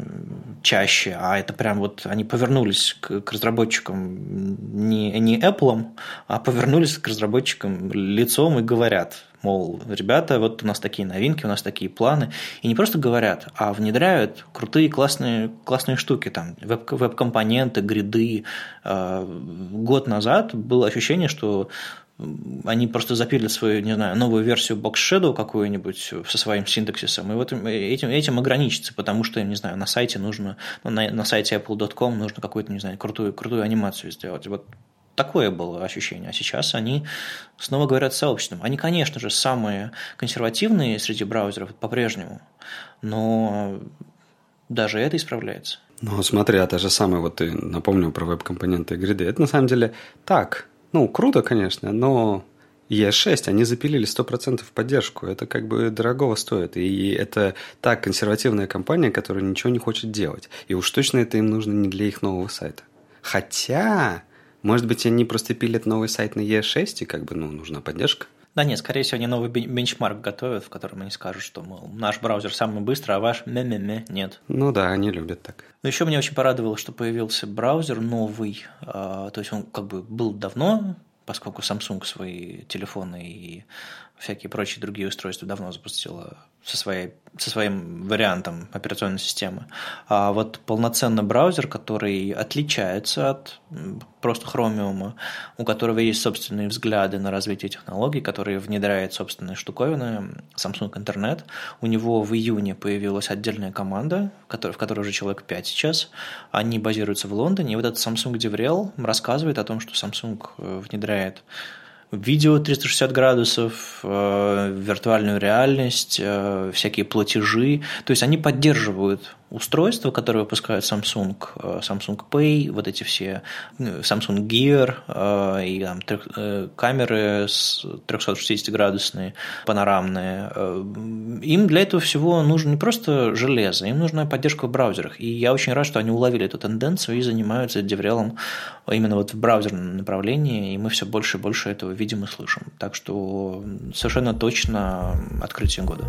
чаще, а это прям вот они повернулись к, к разработчикам не, не Apple, а повернулись к разработчикам лицом и говорят, мол, ребята, вот у нас такие новинки, у нас такие планы. И не просто говорят, а внедряют крутые классные, классные штуки, там, веб- веб-компоненты, гриды. А, год назад было ощущение, что они просто запилили свою, не знаю, новую версию Box Shadow какую-нибудь со своим синтаксисом, и вот этим, этим ограничиться, потому что, не знаю, на сайте нужно, на, на сайте apple.com нужно какую-то, не знаю, крутую, крутую анимацию сделать. Вот такое было ощущение. А сейчас они снова говорят сообществом. Они, конечно же, самые консервативные среди браузеров по-прежнему, но даже это исправляется. Ну, смотри, а то же самое, вот ты напомнил про веб-компоненты и гриды. Это на самом деле так, ну, круто, конечно, но ES6, они запилили 100% поддержку. Это как бы дорогого стоит. И это так консервативная компания, которая ничего не хочет делать. И уж точно это им нужно не для их нового сайта. Хотя, Может быть, они просто пилят новый сайт на ES6, и как бы, ну, нужна поддержка? Да нет, скорее всего, они новый бенчмарк готовят, в котором они скажут, что, мол, наш браузер самый быстрый, а ваш ме-ме-ме нет. Ну да, они любят так. Но еще меня очень порадовало, что появился браузер новый, а, то есть он как бы был давно, поскольку Samsung свои телефоны и всякие прочие другие устройства давно запустила со, своей, со своим вариантом операционной системы. А вот полноценный браузер, который отличается от просто Chromium, у которого есть собственные взгляды на развитие технологий, который внедряет собственные штуковины, Samsung Internet. У него в июне появилась отдельная команда, в которой, в которой уже человек 5 сейчас. Они базируются в Лондоне. И вот этот Samsung DevRel рассказывает о том, что Samsung э, внедряет видео 360 градусов, э, виртуальную реальность, э, всякие платежи. То есть они поддерживают устройства, которые выпускают Samsung, э, Samsung Pay, вот эти все Samsung Gear и там, камеры с 360-градусные, панорамные. Им для этого всего нужно не просто железо, им нужна поддержка в браузерах. И я очень рад, что они уловили эту тенденцию и занимаются деврелом именно вот в браузерном направлении, и мы все больше и больше этого видим и слышим. Так что совершенно точно открытие года.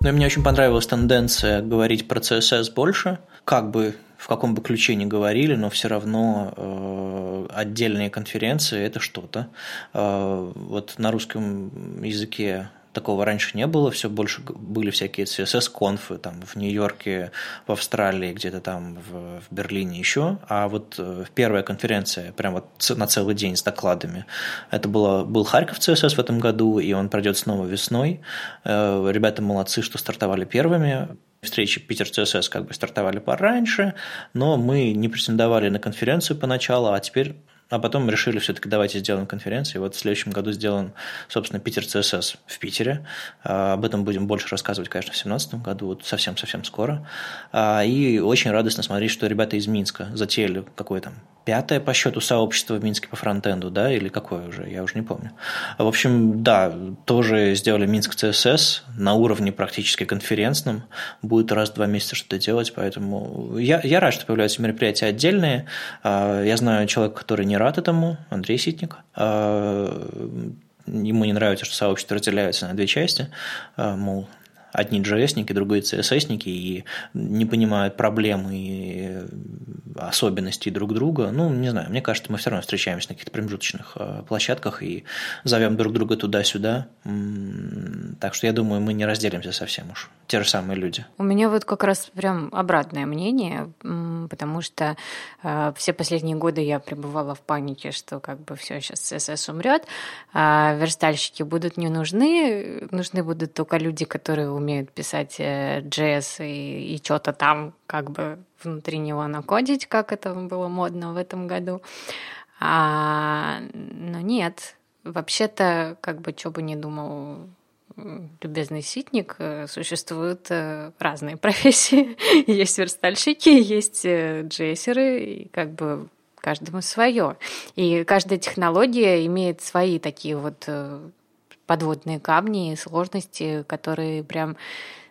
Но мне очень понравилась тенденция говорить про CSS больше, как бы в каком бы ключе ни говорили, но все равно э, отдельные конференции это что-то. Э, вот на русском языке Такого раньше не было, все больше были всякие CSS-конфы там в Нью-Йорке, в Австралии, где-то там в, в Берлине еще. А вот э, первая конференция, прям вот на целый день с докладами, это было, был Харьков CSS в этом году, и он пройдет снова весной. Э, ребята молодцы, что стартовали первыми встречи Питер CSS как бы стартовали пораньше, но мы не претендовали на конференцию поначалу, а теперь а потом решили все-таки давайте сделаем конференцию. И вот в следующем году сделаем, собственно, Питер ЦСС в Питере. А, об этом будем больше рассказывать, конечно, в 2017 году, вот совсем-совсем скоро. А, и очень радостно смотреть, что ребята из Минска затеяли какое там пятое по счету сообщество в Минске по фронтенду, да, или какое уже, я уже не помню. В общем, да, тоже сделали Минск ЦСС на уровне практически конференцном. Будет раз в два месяца что-то делать, поэтому я, я рад, что появляются мероприятия отдельные. А, я знаю человека, который не рад этому, Андрей Ситник. А, ему не нравится, что сообщество разделяется на две части, а, мол, одни JS-ники, другие CSS-ники, и не понимают проблемы и особенностей друг друга. Ну, не знаю, мне кажется, мы все равно встречаемся на каких-то промежуточных а, площадках и зовем друг друга туда-сюда. Так что я думаю, мы не разделимся совсем уж. Те же самые люди. У меня вот как раз прям обратное мнение, потому что э, все последние годы я пребывала в панике, что как бы все сейчас CSS умрет, а верстальщики будут не нужны, нужны будут только люди, которые умеют писать JS э, и, и что-то там как бы внутри него накодить, как это было модно в этом году. А, но нет, вообще-то, как бы, что бы ни думал любезный ситник, э, существуют э, разные профессии. есть верстальщики, есть джессеры, и как бы каждому свое. И каждая технология имеет свои такие вот подводные камни и сложности, которые прям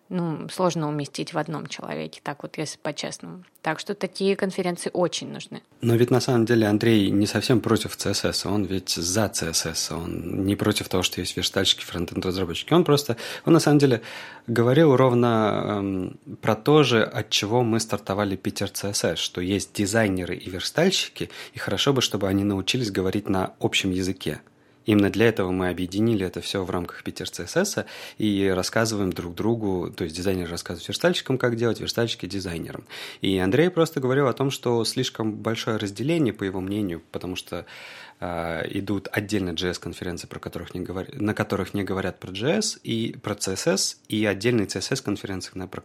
ну, сложно уместить в одном человеке, так вот, если по-честному. Так что такие конференции очень нужны. Но ведь на самом деле Андрей не совсем против CSS, он ведь за CSS, он не против того, что есть верстальщики, фронтенд-разработчики, он просто, он на самом деле говорил ровно эм, про то же, от чего мы стартовали Питер CSS, что есть дизайнеры и верстальщики, и хорошо бы, чтобы они научились говорить на общем языке. Именно для этого мы объединили это все в рамках Питер ЦСС и рассказываем друг другу, то есть дизайнеры рассказывают верстальщикам, как делать, верстальщики дизайнерам. И Андрей просто говорил о том, что слишком большое разделение, по его мнению, потому что э, идут отдельно JS-конференции, про которых не говор... на которых не говорят про JS и про CSS, и отдельные CSS-конференции, на. Про...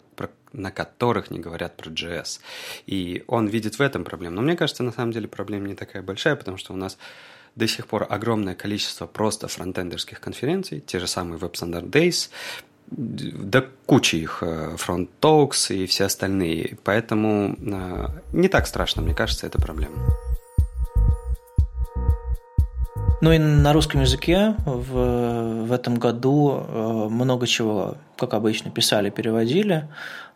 на которых не говорят про JS. И он видит в этом проблему. Но мне кажется, на самом деле проблема не такая большая, потому что у нас до сих пор огромное количество просто фронтендерских конференций, те же самые Web Standard Days, да куча их, э, Front Talks и все остальные. Поэтому э, не так страшно, мне кажется, это проблема. Ну и на русском языке в, в этом году э, много чего, как обычно, писали, переводили.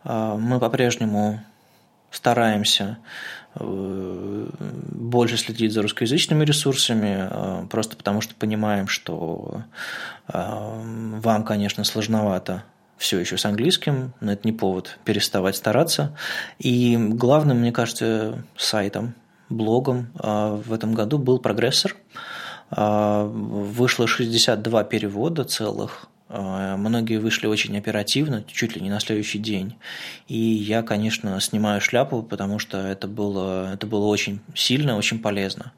Мы по-прежнему стараемся больше следить за русскоязычными ресурсами, просто потому что понимаем, что вам, конечно, сложновато все еще с английским, но это не повод переставать стараться. И главным, мне кажется, сайтом, блогом в этом году был прогрессор. Вышло 62 перевода целых Э, многие вышли очень оперативно, чуть ли не на следующий день. И я, конечно, снимаю шляпу, потому что это было, это было очень сильно, очень полезно.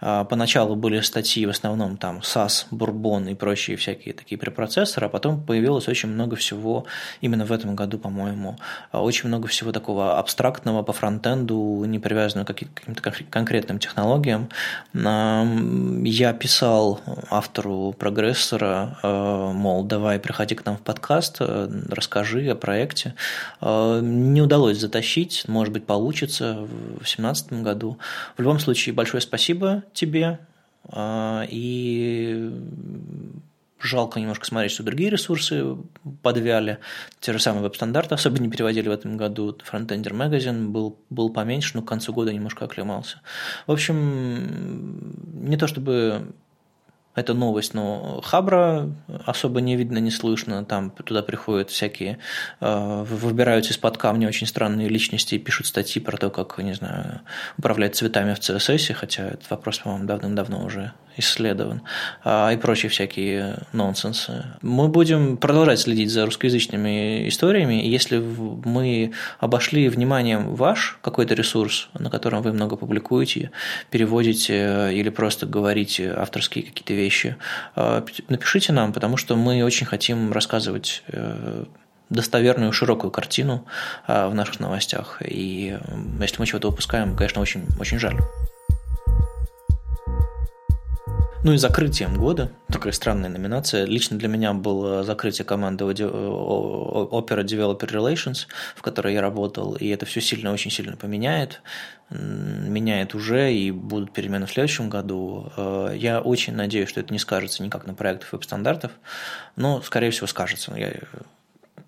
А, поначалу были статьи в основном там SAS, Бурбон и прочие всякие такие препроцессоры, а потом появилось очень много всего, именно в этом году, по-моему, а, очень много всего такого абстрактного по фронтенду, не привязанного к каким-то конкретным технологиям. Я писал автору прогрессора, э, мол, да, давай приходи к нам в подкаст, э, расскажи о проекте. Э, не удалось затащить, может быть, получится в 2017 году. В любом случае, большое спасибо тебе. Э, и жалко немножко смотреть, что другие ресурсы подвяли. Те же самые веб-стандарты особо не переводили в этом году. Frontender Magazine был, был поменьше, но к концу года немножко оклемался. В общем, не то чтобы это новость, но Хабра особо не видно, не слышно, там туда приходят всякие, э, выбираются из-под камня очень странные личности и пишут статьи про то, как, не знаю, управлять цветами в CSS, хотя этот вопрос, по-моему, давным-давно уже исследован, а, и прочие всякие нонсенсы. Мы будем продолжать следить за русскоязычными историями, если мы обошли вниманием ваш какой-то ресурс, на котором вы много публикуете, переводите э, или просто говорите авторские какие-то вещи, э, напишите нам, потому что мы очень хотим рассказывать э, достоверную широкую картину в наших новостях. И если мы чего-то упускаем, конечно, очень, очень жаль. Ну и закрытием года, такая странная номинация. Лично для меня было закрытие команды Opera Developer Relations, в которой я работал, и это все сильно, очень сильно поменяет. Меняет уже, и будут перемены в следующем году. Э, я очень надеюсь, что это не скажется никак на проектах веб-стандартов, но, скорее всего, скажется. Я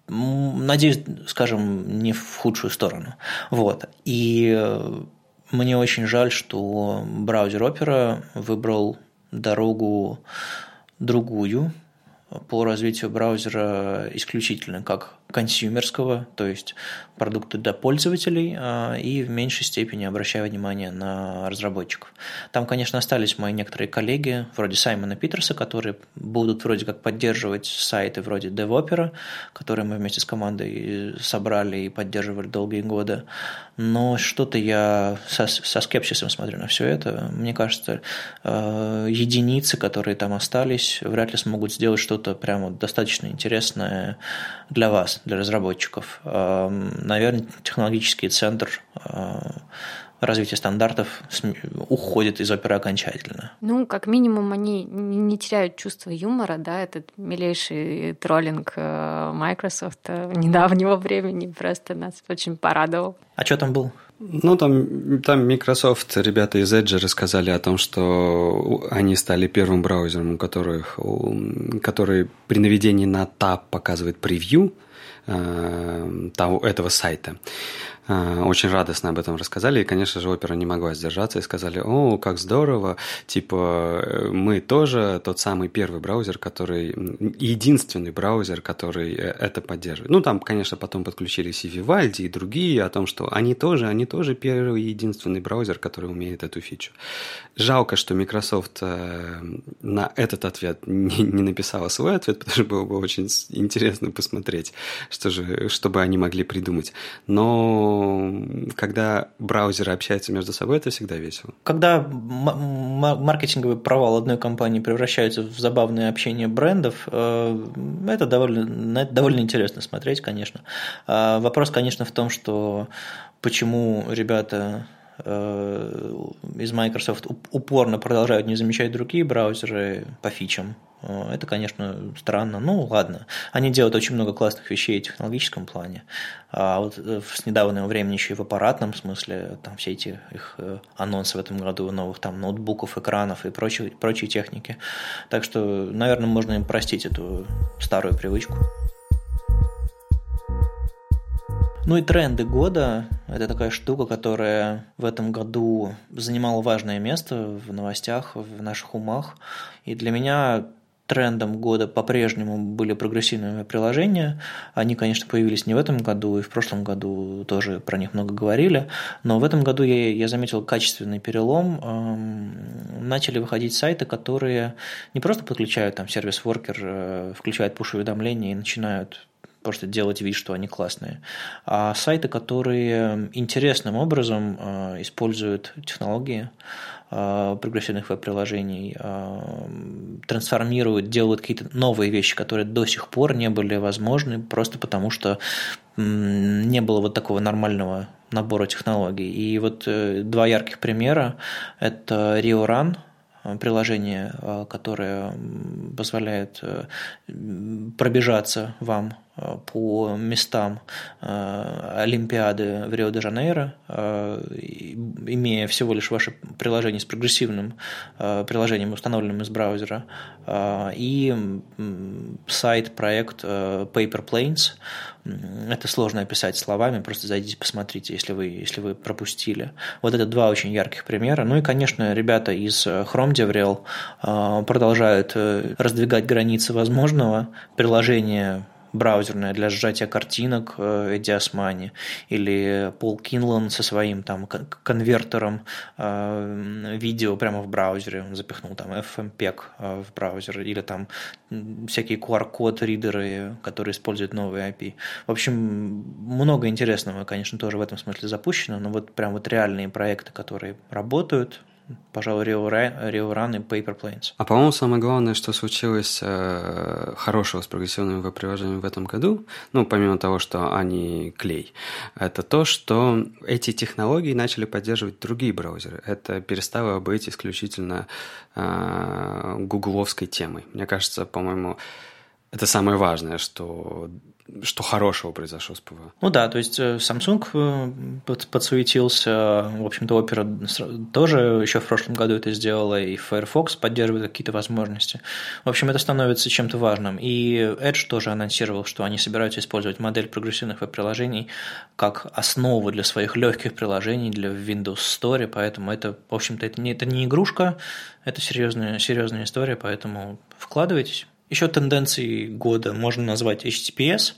надеюсь, скажем, не в худшую сторону. Вот. И э, мне очень жаль, что браузер Opera выбрал дорогу другую по развитию браузера исключительно как консюмерского, то есть продукты для пользователей, а, и в меньшей степени обращая внимание на разработчиков. Там, конечно, остались мои некоторые коллеги, вроде Саймона Питерса, которые будут вроде как поддерживать сайты вроде DevOpera, которые мы вместе с командой собрали и поддерживали долгие годы. Но что-то я со, со скепсисом смотрю на все это. Мне кажется, э, единицы, которые там остались, вряд ли смогут сделать что-то прямо достаточно интересное для вас, для разработчиков. Эм, наверное, технологический центр э, развития стандартов уходит из оперы окончательно. Ну, как минимум, они не теряют чувство юмора, да, этот милейший троллинг э, Microsoft э, недавнего времени просто нас очень порадовал. А что там был? Ну, там, там Microsoft, ребята из Edge рассказали о том, что они стали первым браузером, у которых, который при наведении на Tab показывает превью э, того, этого сайта. А, очень радостно об этом рассказали, и, конечно же, опера не могла сдержаться и сказали, о, как здорово, типа, э, мы тоже тот самый первый браузер, который, единственный браузер, который э, это поддерживает. Ну, там, конечно, потом подключились и Vivaldi, и другие, о том, что они тоже, они тоже первый и единственный браузер, который умеет эту фичу. Жалко, что Microsoft э, на этот ответ не, не написала свой ответ, потому что было бы очень интересно посмотреть, что же, чтобы они могли придумать. Но когда браузеры общаются между собой, это всегда весело. Когда маркетинговый провал одной компании превращается в забавное общение брендов, э, это довольно, это довольно интересно смотреть, конечно. А вопрос, конечно, в том, что почему ребята из Microsoft упорно продолжают не замечать другие браузеры по фичам. Э, это, конечно, странно. Ну, ладно. Они делают очень много классных вещей в технологическом плане. А вот э, с недавнего времени еще и в аппаратном смысле, там все эти их э, анонсы в этом году новых там ноутбуков, экранов и прочей, прочей техники. Так что, наверное, можно им простить эту старую привычку. Ну и тренды года – это такая штука, которая в этом году занимала важное место в новостях, в наших умах. И для меня трендом года по-прежнему были прогрессивные приложения. Они, конечно, появились не в этом году, и в прошлом году тоже про них много говорили, но в этом году я, я заметил качественный перелом. Эм, начали выходить сайты, которые не просто подключают там сервис-воркер, э, включают пуш-уведомления и начинают просто делать вид, что они классные, а сайты, которые интересным образом э, используют технологии, Э, прогрессивных веб-приложений, э, трансформируют, делают какие-то новые вещи, которые до сих пор не были возможны, просто потому что не было вот такого нормального набора технологий. И вот два ярких примера – это RioRun – приложение, которое позволяет пробежаться вам по местам э, Олимпиады в Рио-де-Жанейро, э, имея всего лишь ваше приложение с прогрессивным э, приложением, установленным из браузера, и сайт, проект Paper Planes. Это сложно описать словами, просто зайдите, посмотрите, если вы, если вы пропустили. Вот это два очень ярких примера. Ну и, конечно, ребята из Chrome DevRel продолжают раздвигать границы возможного. Приложение браузерная для сжатия картинок Эдди Османи, или Пол Кинлан со своим там конвертером э, видео прямо в браузере, он запихнул там FMPEG э, в браузер, или там всякие QR-код ридеры, которые используют новые API. В общем, много интересного, конечно, тоже в этом смысле запущено, но вот прям вот реальные проекты, которые работают, пожалуй, Rio Run и Paper Planes. А по-моему, самое главное, что случилось э, хорошего с прогрессивными веб-приложениями в этом году, ну, помимо того, что они клей, это то, что эти технологии начали поддерживать другие браузеры. Это перестало быть исключительно э, гугловской темой. Мне кажется, по-моему, это самое важное, что что хорошего произошло с ПВО? Ну да, то есть э, Samsung э, подсуетился, в общем-то, Opera тоже еще в прошлом году это сделала, и Firefox поддерживает какие-то возможности. В общем, это становится чем-то важным. И Edge тоже анонсировал, что они собираются использовать модель прогрессивных веб-приложений как основу для своих легких приложений для Windows Store, поэтому это, в общем-то, это не, это не игрушка, это серьезная, серьезная история, поэтому вкладывайтесь. Еще тенденцией года можно назвать HTTPS.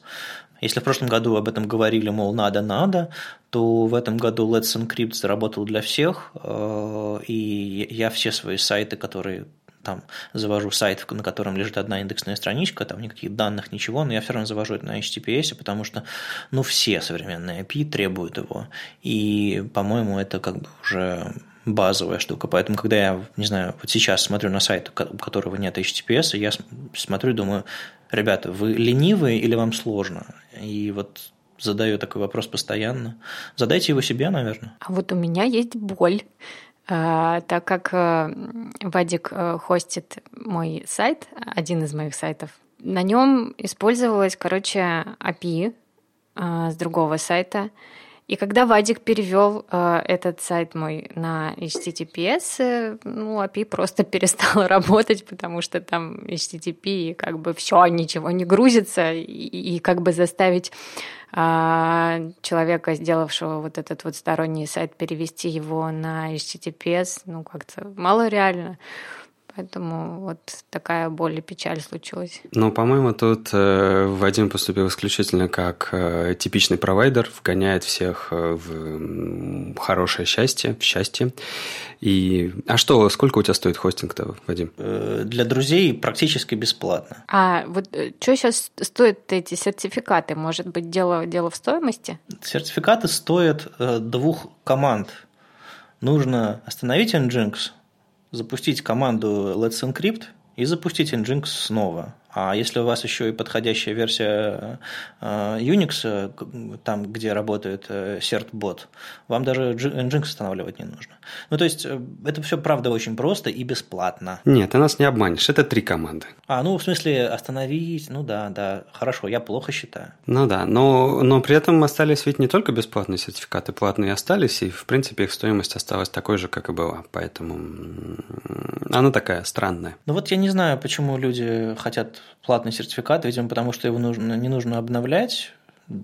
Если в прошлом году об этом говорили, мол, надо-надо, то в этом году Let's Encrypt заработал для всех, э, и я все свои сайты, которые там завожу сайт, на котором лежит одна индексная страничка, там никаких данных, ничего, но я все равно завожу это на HTTPS, потому что, ну, все современные API требуют его. И, по-моему, это как бы уже базовая штука. Поэтому, когда я, не знаю, вот сейчас смотрю на сайт, у которого нет HTTPS, я смотрю и думаю, ребята, вы ленивые или вам сложно? И вот задаю такой вопрос постоянно. Задайте его себе, наверное. А вот у меня есть боль. А, так как э, Вадик э, хостит мой сайт, один из моих сайтов, на нем использовалась, короче, API с другого сайта, и когда Вадик перевел э, этот сайт мой на HTTPS, э, ну, API просто перестал работать, потому что там HTTP, и как бы все, ничего не грузится, и, и как бы заставить э, человека, сделавшего вот этот вот сторонний сайт, перевести его на HTTPS, ну, как-то мало реально. Поэтому вот такая боль и печаль случилась. Ну, по-моему, тут э, Вадим поступил исключительно как э, типичный провайдер, вгоняет всех э, в хорошее счастье, в счастье. И... А что, сколько у тебя стоит хостинг-то, Вадим? Э, для друзей практически бесплатно. А вот э, что сейчас стоят эти сертификаты? Может быть, дело, дело в стоимости? Сертификаты стоят э, двух команд. Нужно остановить Nginx, запустить команду Let's Encrypt и запустить Nginx снова. А если у вас еще и подходящая версия э, Unix, там, где работает э, CertBot, вам даже Nginx устанавливать не нужно. Ну, то есть, э, это все, правда, очень просто и бесплатно. Нет, ты нас не обманешь, это три команды. А, ну, в смысле, остановить, ну да, да, хорошо, я плохо считаю. Ну да, но, но при этом остались ведь не только бесплатные сертификаты, платные остались, и, в принципе, их стоимость осталась такой же, как и была, поэтому она такая странная. Ну вот я не знаю, почему люди хотят платный сертификат, видимо, потому что его нужно, не нужно обновлять,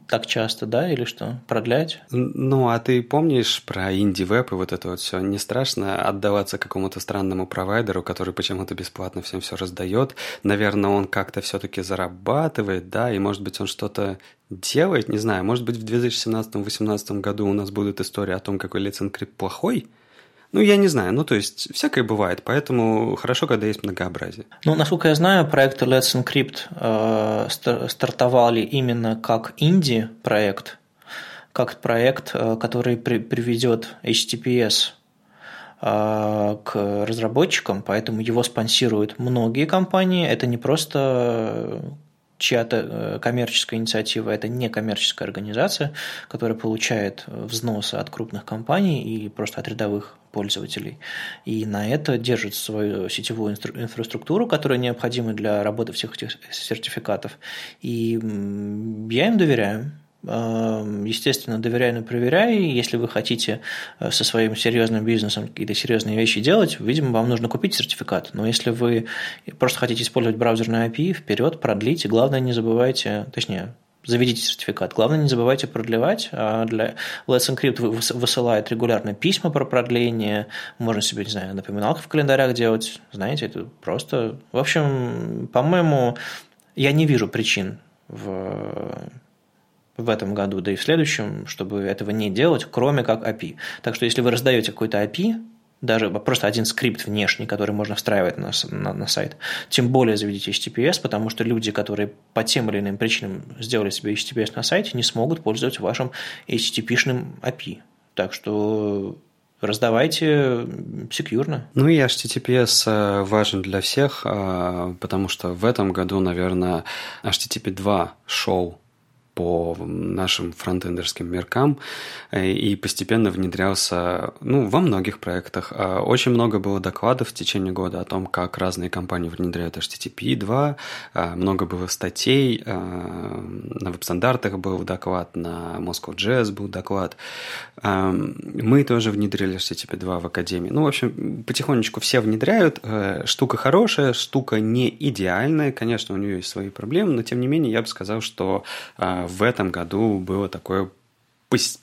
так часто, да, или что? Продлять? Ну, а ты помнишь про инди-веб и вот это вот все? Не страшно отдаваться какому-то странному провайдеру, который почему-то бесплатно всем все раздает? Наверное, он как-то все-таки зарабатывает, да, и может быть он что-то делает, не знаю, может быть в 2017-2018 году у нас будут истории о том, какой Let's плохой, ну, я не знаю. Ну, то есть, всякое бывает, поэтому хорошо, когда есть многообразие. Ну, насколько я знаю, проекты Let's Encrypt э, стартовали именно как инди-проект, как проект, э, который при, приведет HTTPS э, к разработчикам, поэтому его спонсируют многие компании. Это не просто чья-то э, коммерческая инициатива, это не коммерческая организация, которая получает взносы от крупных компаний и просто от рядовых пользователей. И на это держит свою сетевую инфраструктуру, которая необходима для работы всех этих сертификатов. И я им доверяю. Эм, естественно, доверяй, но проверяй. Если вы хотите э, со своим серьезным бизнесом какие-то серьезные вещи делать, видимо, вам нужно купить сертификат. Но если вы просто хотите использовать браузерный API, вперед, продлите. Главное, не забывайте, точнее, заведите сертификат. Главное, не забывайте продлевать. А для Let's Encrypt высылает регулярно письма про продление. Можно себе, не знаю, напоминалку в календарях делать. Знаете, это просто... В общем, по-моему, я не вижу причин в в этом году, да и в следующем, чтобы этого не делать, кроме как API. Так что если вы раздаете какой-то API, даже просто один скрипт внешний, который можно встраивать на, на, на сайт. Тем более заведите HTTPS, потому что люди, которые по тем или иным причинам сделали себе HTTPS на сайте, не смогут пользоваться вашим HTTP-шным API. Так что раздавайте секьюрно. Ну и HTTPS э, важен для всех, э, потому что в этом году, наверное, HTTP 2 шоу по нашим фронтендерским меркам э, и постепенно внедрялся ну, во многих проектах. А очень много было докладов в течение года о том, как разные компании внедряют HTTP 2, а много было статей, на веб-стандартах был доклад, на Moscow.js был доклад. Мы тоже внедрили HTTP 2 в Академии. Ну, в общем, потихонечку все внедряют. Э, штука хорошая, штука не идеальная. Конечно, у нее есть свои проблемы, но тем не менее я бы сказал, что в этом году было такое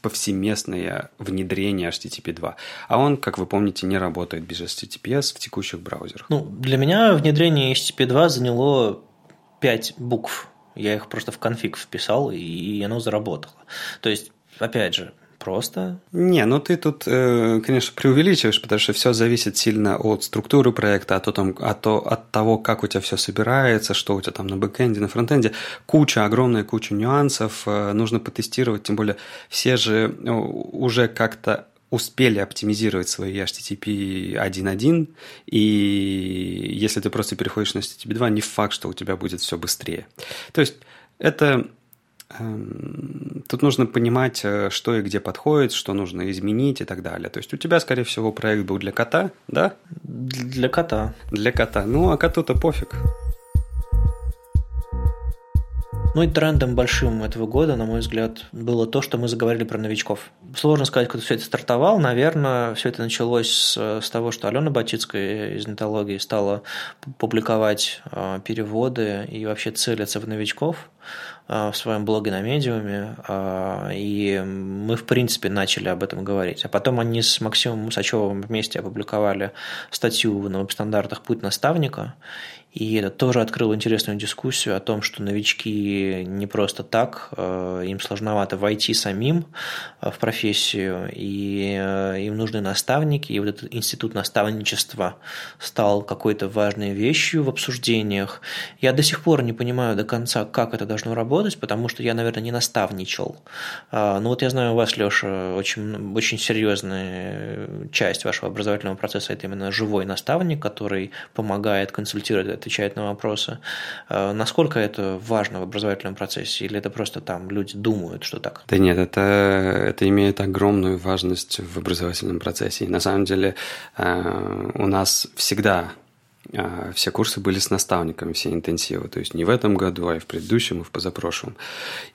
повсеместное внедрение HTTP 2. А он, как вы помните, не работает без HTTPS в текущих браузерах. Ну, для меня внедрение HTTP 2 заняло 5 букв. Я их просто в конфиг вписал, и оно заработало. То есть, опять же, просто. Не, ну ты тут, э, конечно, преувеличиваешь, потому что все зависит сильно от структуры проекта, от, том, от, от того, как у тебя все собирается, что у тебя там на бэкэнде, на фронтенде. Куча, огромная куча нюансов, э, нужно потестировать, тем более все же э, уже как-то успели оптимизировать свои HTTP 1.1, и если ты просто переходишь на HTTP 2, не факт, что у тебя будет все быстрее. То есть это тут нужно понимать, э, что и где подходит, что нужно изменить и так далее. То есть у тебя, скорее всего, проект был для кота, да? Для кота. Для кота. Ну, а коту-то пофиг. Ну и трендом большим этого года, на мой взгляд, было то, что мы заговорили про новичков. Сложно сказать, когда все это стартовало. Наверное, все это началось с, с того, что Алена Батицкая из нетологии стала публиковать э, переводы и вообще целиться в новичков. А, в своем блоге на медиуме, а, и мы, в принципе, начали об этом говорить. А потом они с Максимом Мусачевым вместе опубликовали статью на веб-стандартах «Путь наставника», и это тоже открыло интересную дискуссию о том, что новички не просто так, э, им сложновато войти самим э, в профессию, и э, им нужны наставники, и вот этот институт наставничества стал какой-то важной вещью в обсуждениях. Я до сих пор не понимаю до конца, как это должно работать, потому что я, наверное, не наставничал. Но ну вот я знаю у вас, Леша, очень, очень серьезная часть вашего образовательного процесса – это именно живой наставник, который помогает консультировать отвечает на вопросы. Э, насколько это важно в образовательном процессе, или это просто там люди думают, что так? Да нет, это, это имеет огромную важность в образовательном процессе. И на самом деле э, у нас всегда все курсы были с наставниками, все интенсивы. То есть не в этом году, а и в предыдущем, и в позапрошлом.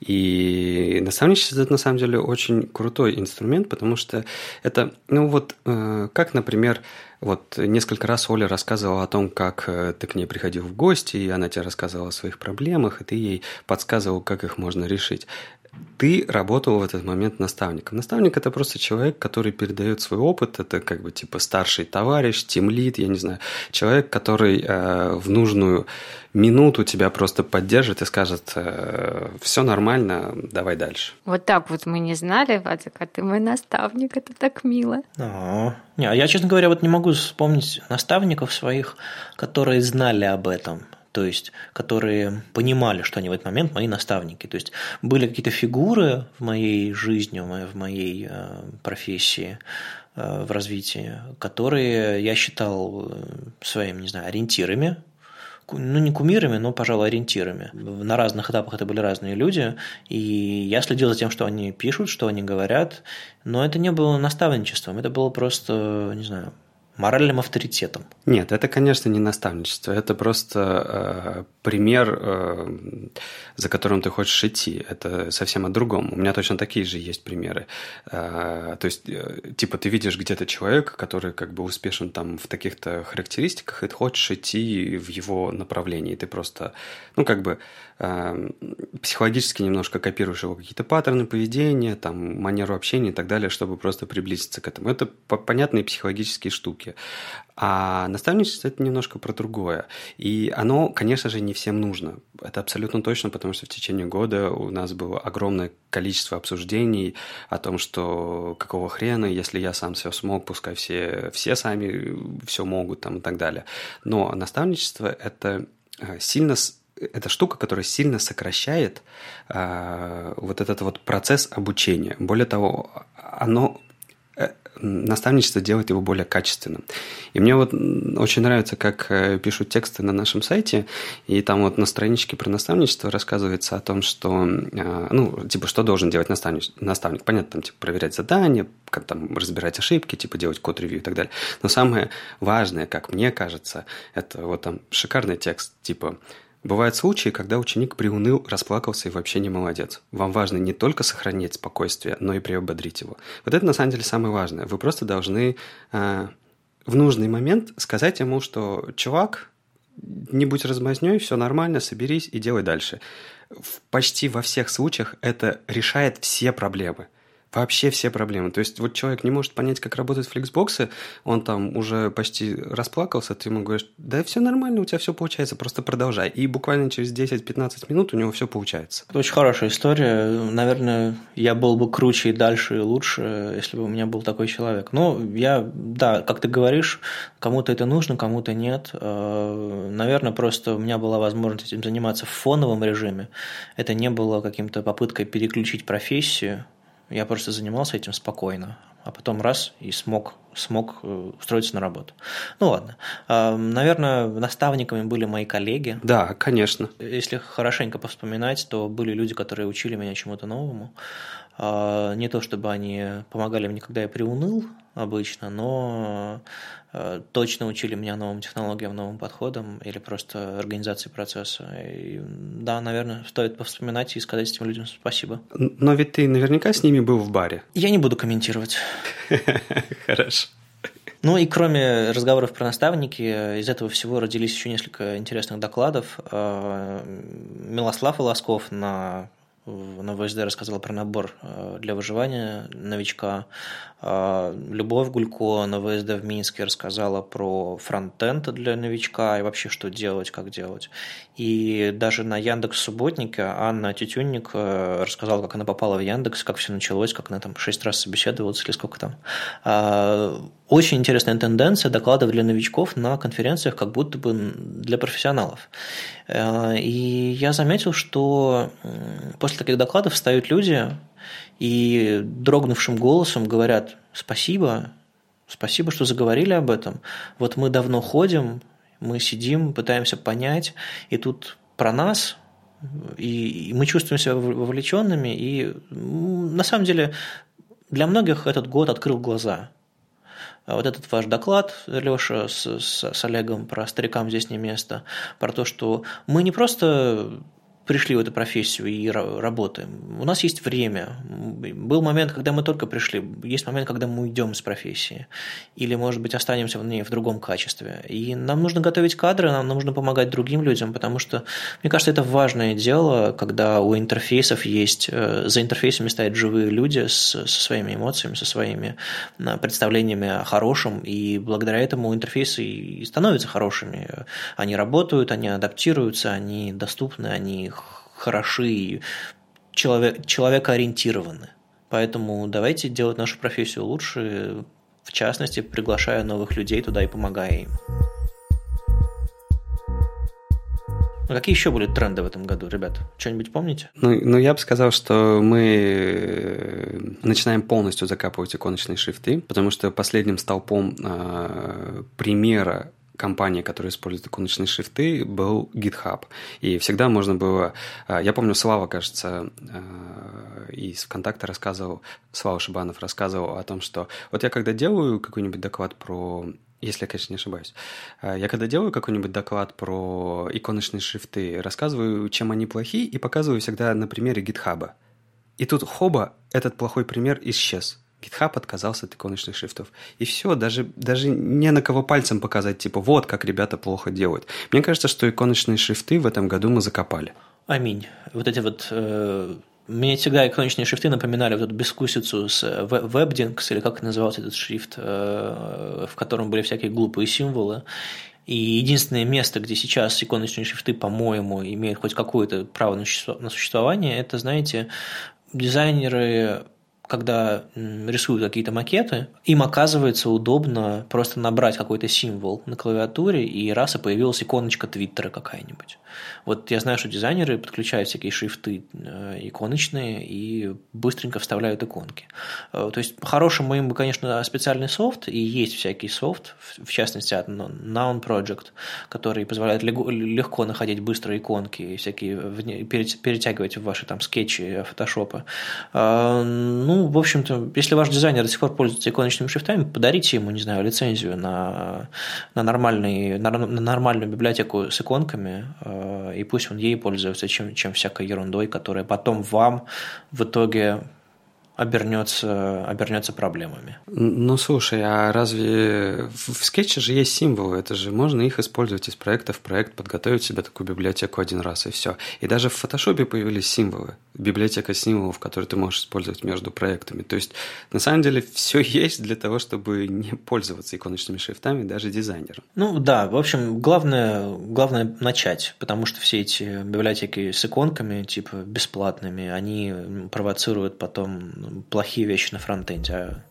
И наставничество – это на самом деле очень крутой инструмент, потому что это, ну вот, как, например, вот несколько раз Оля рассказывала о том, как э, ты к ней приходил в гости, и она тебе рассказывала о своих проблемах, и ты ей подсказывал, как их можно решить. Ты работал в этот момент наставником. Наставник – это просто человек, который передает свой опыт. Это как бы типа старший товарищ, тимлит, я не знаю. Человек, который э, в нужную минуту тебя просто поддержит и скажет, э, все нормально, давай дальше. Вот так вот мы не знали, Вадик, а ты мой наставник, это так мило. А, не, а я, честно говоря, вот не могу вспомнить наставников своих, которые знали об этом то есть которые понимали, что они в этот момент мои наставники. То есть были какие-то фигуры в моей жизни, в моей э, профессии, э, в развитии, которые я считал э, своими, не знаю, ориентирами, ну, не кумирами, но, пожалуй, ориентирами. На разных этапах это были разные люди, и я следил за тем, что они пишут, что они говорят, но это не было наставничеством, это было просто, не знаю, моральным авторитетом. Нет, это, конечно, не наставничество, это просто э, пример, э, за которым ты хочешь идти. Это совсем о другом. У меня точно такие же есть примеры. Э, то есть, э, типа, ты видишь где-то человека, который как бы успешен там в таких-то характеристиках, и ты хочешь идти в его направлении. Ты просто, ну, как бы э, психологически немножко копируешь его какие-то паттерны поведения, там, манеру общения и так далее, чтобы просто приблизиться к этому. Это понятные психологические штуки штуки. А наставничество – это немножко про другое. И оно, конечно же, не всем нужно. Это абсолютно точно, потому что в течение года у нас было огромное количество обсуждений о том, что какого хрена, если я сам все смог, пускай все, все сами все могут там, и так далее. Но наставничество – это э, сильно это штука, которая сильно сокращает э, вот этот вот процесс обучения. Более того, оно наставничество делает его более качественным. И мне вот очень нравится, как э, пишут тексты на нашем сайте, и там вот на страничке про наставничество рассказывается о том, что, э, ну, типа, что должен делать наставник. наставник. Понятно, там, типа, проверять задания, как там разбирать ошибки, типа, делать код-ревью и так далее. Но самое важное, как мне кажется, это вот там шикарный текст, типа, Бывают случаи, когда ученик приуныл, расплакался и вообще не молодец. Вам важно не только сохранить спокойствие, но и приободрить его. Вот это на самом деле самое важное. Вы просто должны э, в нужный момент сказать ему, что чувак, не будь размазнёй, все нормально, соберись и делай дальше. В почти во всех случаях это решает все проблемы – вообще все проблемы. То есть вот человек не может понять, как работают фликсбоксы, он там уже почти расплакался, ты ему говоришь, да все нормально, у тебя все получается, просто продолжай. И буквально через 10-15 минут у него все получается. Это очень хорошая история. Наверное, я был бы круче и дальше, и лучше, если бы у меня был такой человек. Но я, да, как ты говоришь, кому-то это нужно, кому-то нет. Э, наверное, просто у меня была возможность этим заниматься в фоновом режиме. Это не было каким-то попыткой переключить профессию, я просто занимался этим спокойно, а потом раз и смог, смог э, устроиться на работу. Ну ладно. А, наверное, наставниками были мои коллеги. Да, конечно. Если хорошенько повспоминать, то были люди, которые учили меня чему-то новому. А, не то чтобы они помогали мне, когда я приуныл обычно, но Э, точно учили меня новым технологиям, новым подходам или просто организации процесса. И, да, наверное, стоит повспоминать и сказать этим людям спасибо. Но ведь ты наверняка с ними был в баре. Я не буду комментировать. Хорошо. Ну и кроме разговоров про наставники, из этого всего родились еще несколько интересных докладов. Э, Милослав Волосков на на ВСД рассказала про набор э, для выживания новичка. А, Любовь Гулько на ВСД в Минске рассказала про фронтенд для новичка и вообще что делать, как делать. И даже на Яндекс Субботнике Анна Тютюнник э, рассказала, как она попала в Яндекс, как все началось, как она там шесть раз собеседовалась или сколько там. Очень интересная тенденция докладов для новичков на конференциях, как будто бы для профессионалов. Э, и я заметил, что после таких докладов встают люди, и дрогнувшим голосом говорят «спасибо, спасибо, что заговорили об этом. Вот мы давно ходим, мы сидим, пытаемся понять, и тут про нас, и, мы чувствуем себя вовлеченными, и на самом деле для многих этот год открыл глаза. А вот этот ваш доклад, Леша, с, с, с Олегом про старикам здесь не место, про то, что мы не просто пришли в эту профессию и работаем. У нас есть время. Был момент, когда мы только пришли, есть момент, когда мы уйдем с профессии. Или, может быть, останемся в ней в другом качестве. И нам нужно готовить кадры, нам нужно помогать другим людям, потому что, мне кажется, это важное дело, когда у интерфейсов есть, э, за интерфейсами стоят живые люди с, со своими эмоциями, со своими э, представлениями о хорошем, и благодаря этому интерфейсы и становятся хорошими. Они работают, они адаптируются, они доступны, они хороши и человек, человекоориентированы. Поэтому давайте делать нашу профессию лучше, в частности, приглашая новых людей туда и помогая им. А какие еще были тренды в этом году, ребят? Что-нибудь помните? Ну, ну, я бы сказал, что мы э, начинаем полностью закапывать иконочные шрифты, потому что последним столпом э, примера компании, которые используют иконочные шрифты, был GitHub. И всегда можно было... А, я помню, Слава, кажется, а, из ВКонтакта рассказывал, Слава Шибанов рассказывал о том, что вот я когда делаю какой-нибудь доклад про если я, конечно, не ошибаюсь. А, я когда делаю какой-нибудь доклад про иконочные шрифты, рассказываю, чем они плохи, и показываю всегда на примере GitHub. И тут хоба, этот плохой пример исчез. GitHub отказался от иконочных шрифтов. И все, даже, даже не на кого пальцем показать, типа, вот как ребята плохо делают. Мне кажется, что иконочные шрифты в этом году мы закопали. Аминь. Вот эти вот э, мне всегда иконочные шрифты напоминали вот эту бескусицу с WebDinks, или как назывался этот шрифт, э, в котором были всякие глупые символы. И единственное место, где сейчас иконочные шрифты, по-моему, имеют хоть какое-то право на существование, это, знаете, дизайнеры когда рисуют какие-то макеты, им оказывается удобно просто набрать какой-то символ на клавиатуре, и раз и появилась иконочка Твиттера какая-нибудь. Вот я знаю, что дизайнеры подключают всякие шрифты э, иконочные и быстренько вставляют иконки. Э, то есть по-хорошему им конечно, специальный софт, и есть всякий софт, в частности от Noun Project, который позволяет легко находить быстрые иконки и всякие перетягивать в ваши там скетчи фотошопа. Э, ну, в общем-то, если ваш дизайнер до сих пор пользуется иконочными шрифтами, подарите ему, не знаю, лицензию на, на, нормальный, на нормальную библиотеку с иконками, и пусть он ей пользуется, чем, чем всякой ерундой, которая потом вам в итоге обернется, обернется проблемами. Ну, слушай, а разве в скетче же есть символы? Это же можно их использовать из проекта в проект, подготовить себе такую библиотеку один раз и все. И даже в фотошопе появились символы. Библиотека символов, которые ты можешь использовать между проектами. То есть, на самом деле, все есть для того, чтобы не пользоваться иконочными шрифтами даже дизайнером. Ну да, в общем, главное, главное начать, потому что все эти библиотеки с иконками, типа бесплатными, они провоцируют потом плохие вещи на фронтенде, а,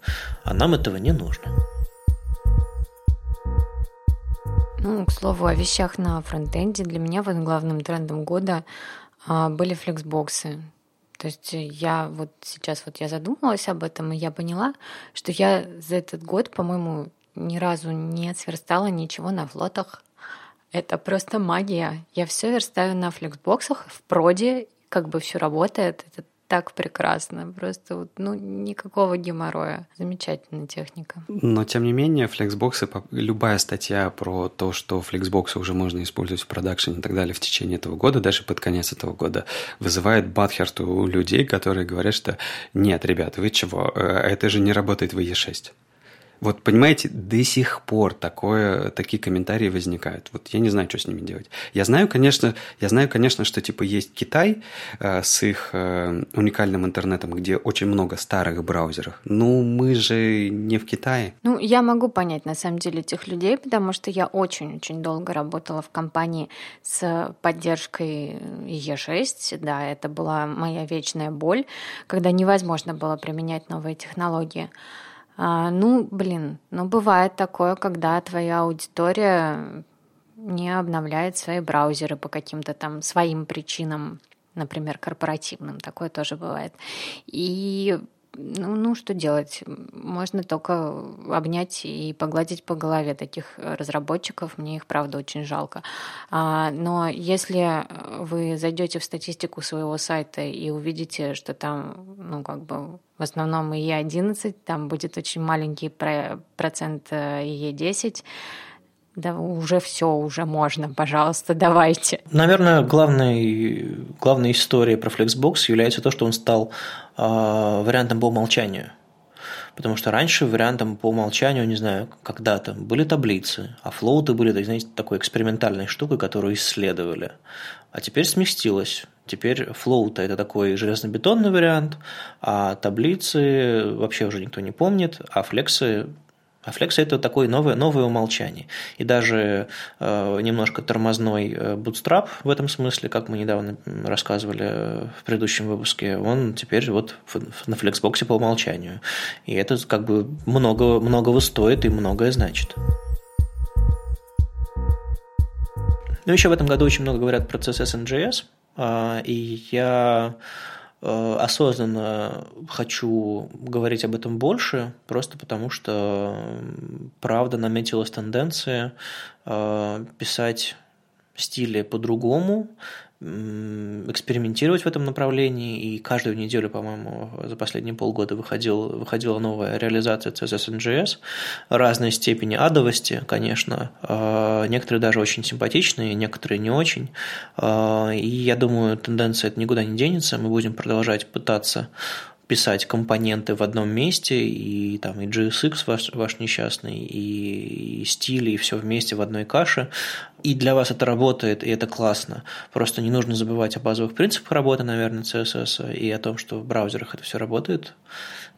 а нам этого не нужно. Ну, к слову, о вещах на фронтенде для меня вот главным трендом года а, были флексбоксы. То есть я вот сейчас вот я задумалась об этом, и я поняла, что я за этот год, по-моему, ни разу не сверстала ничего на флотах. Это просто магия. Я все верстаю на флексбоксах, в проде, как бы все работает. Это так прекрасно. Просто вот, ну, никакого геморроя. Замечательная техника. Но, тем не менее, флексбоксы, любая статья про то, что флексбоксы уже можно использовать в продакшене и так далее в течение этого года, даже под конец этого года, вызывает батхерт у людей, которые говорят, что нет, ребят, вы чего, э, это же не работает в E6. Вот понимаете, до сих пор такое, такие комментарии возникают. Вот я не знаю, что с ними делать. Я знаю, конечно, я знаю, конечно, что типа есть Китай э, с их э, уникальным интернетом, где очень много старых браузеров. Ну, мы же не в Китае. Ну, я могу понять на самом деле этих людей, потому что я очень-очень долго работала в компании с поддержкой E6. Да, это была моя вечная боль, когда невозможно было применять новые технологии. А, ну, блин, ну бывает такое, когда твоя аудитория не обновляет свои браузеры по каким-то там своим причинам, например, корпоративным, такое тоже бывает. И ну, ну, что делать? Можно только обнять и погладить по голове таких разработчиков. Мне их, правда, очень жалко. А, но если вы зайдете в статистику своего сайта и увидите, что там, ну, как бы в основном E11, там будет очень маленький процент E10, да уже все, уже можно, пожалуйста, давайте. Наверное, главной, главной историей про Flexbox является то, что он стал э, вариантом по умолчанию. Потому что раньше вариантом по умолчанию, не знаю, когда-то были таблицы, а флоуты были, знаете, такой экспериментальной штукой, которую исследовали. А теперь сместилось. Теперь флоута – это такой железнобетонный вариант, а таблицы вообще уже никто не помнит, а флексы а флекс это такое новое, новое умолчание. И даже э, немножко тормозной э, bootstrap в этом смысле, как мы недавно рассказывали в предыдущем выпуске, он теперь вот на флексбоксе по умолчанию. И это как бы много, многого стоит и многое значит. Ну, еще в этом году очень много говорят про CSS NGS, а, и я Э, осознанно хочу говорить об этом больше, просто потому что, правда, наметилась тенденция э, писать стили по-другому, экспериментировать в этом направлении, и каждую неделю, по-моему, за последние полгода выходил, выходила новая реализация CSS NGS разной степени адовости, конечно, а, некоторые даже очень симпатичные, некоторые не очень, а, и я думаю, тенденция это никуда не денется, мы будем продолжать пытаться писать компоненты в одном месте, и там и JSX ваш, ваш несчастный, и, и стили, и все вместе в одной каше. И для вас это работает, и это классно. Просто не нужно забывать о базовых принципах работы, наверное, CSS, и о том, что в браузерах это все работает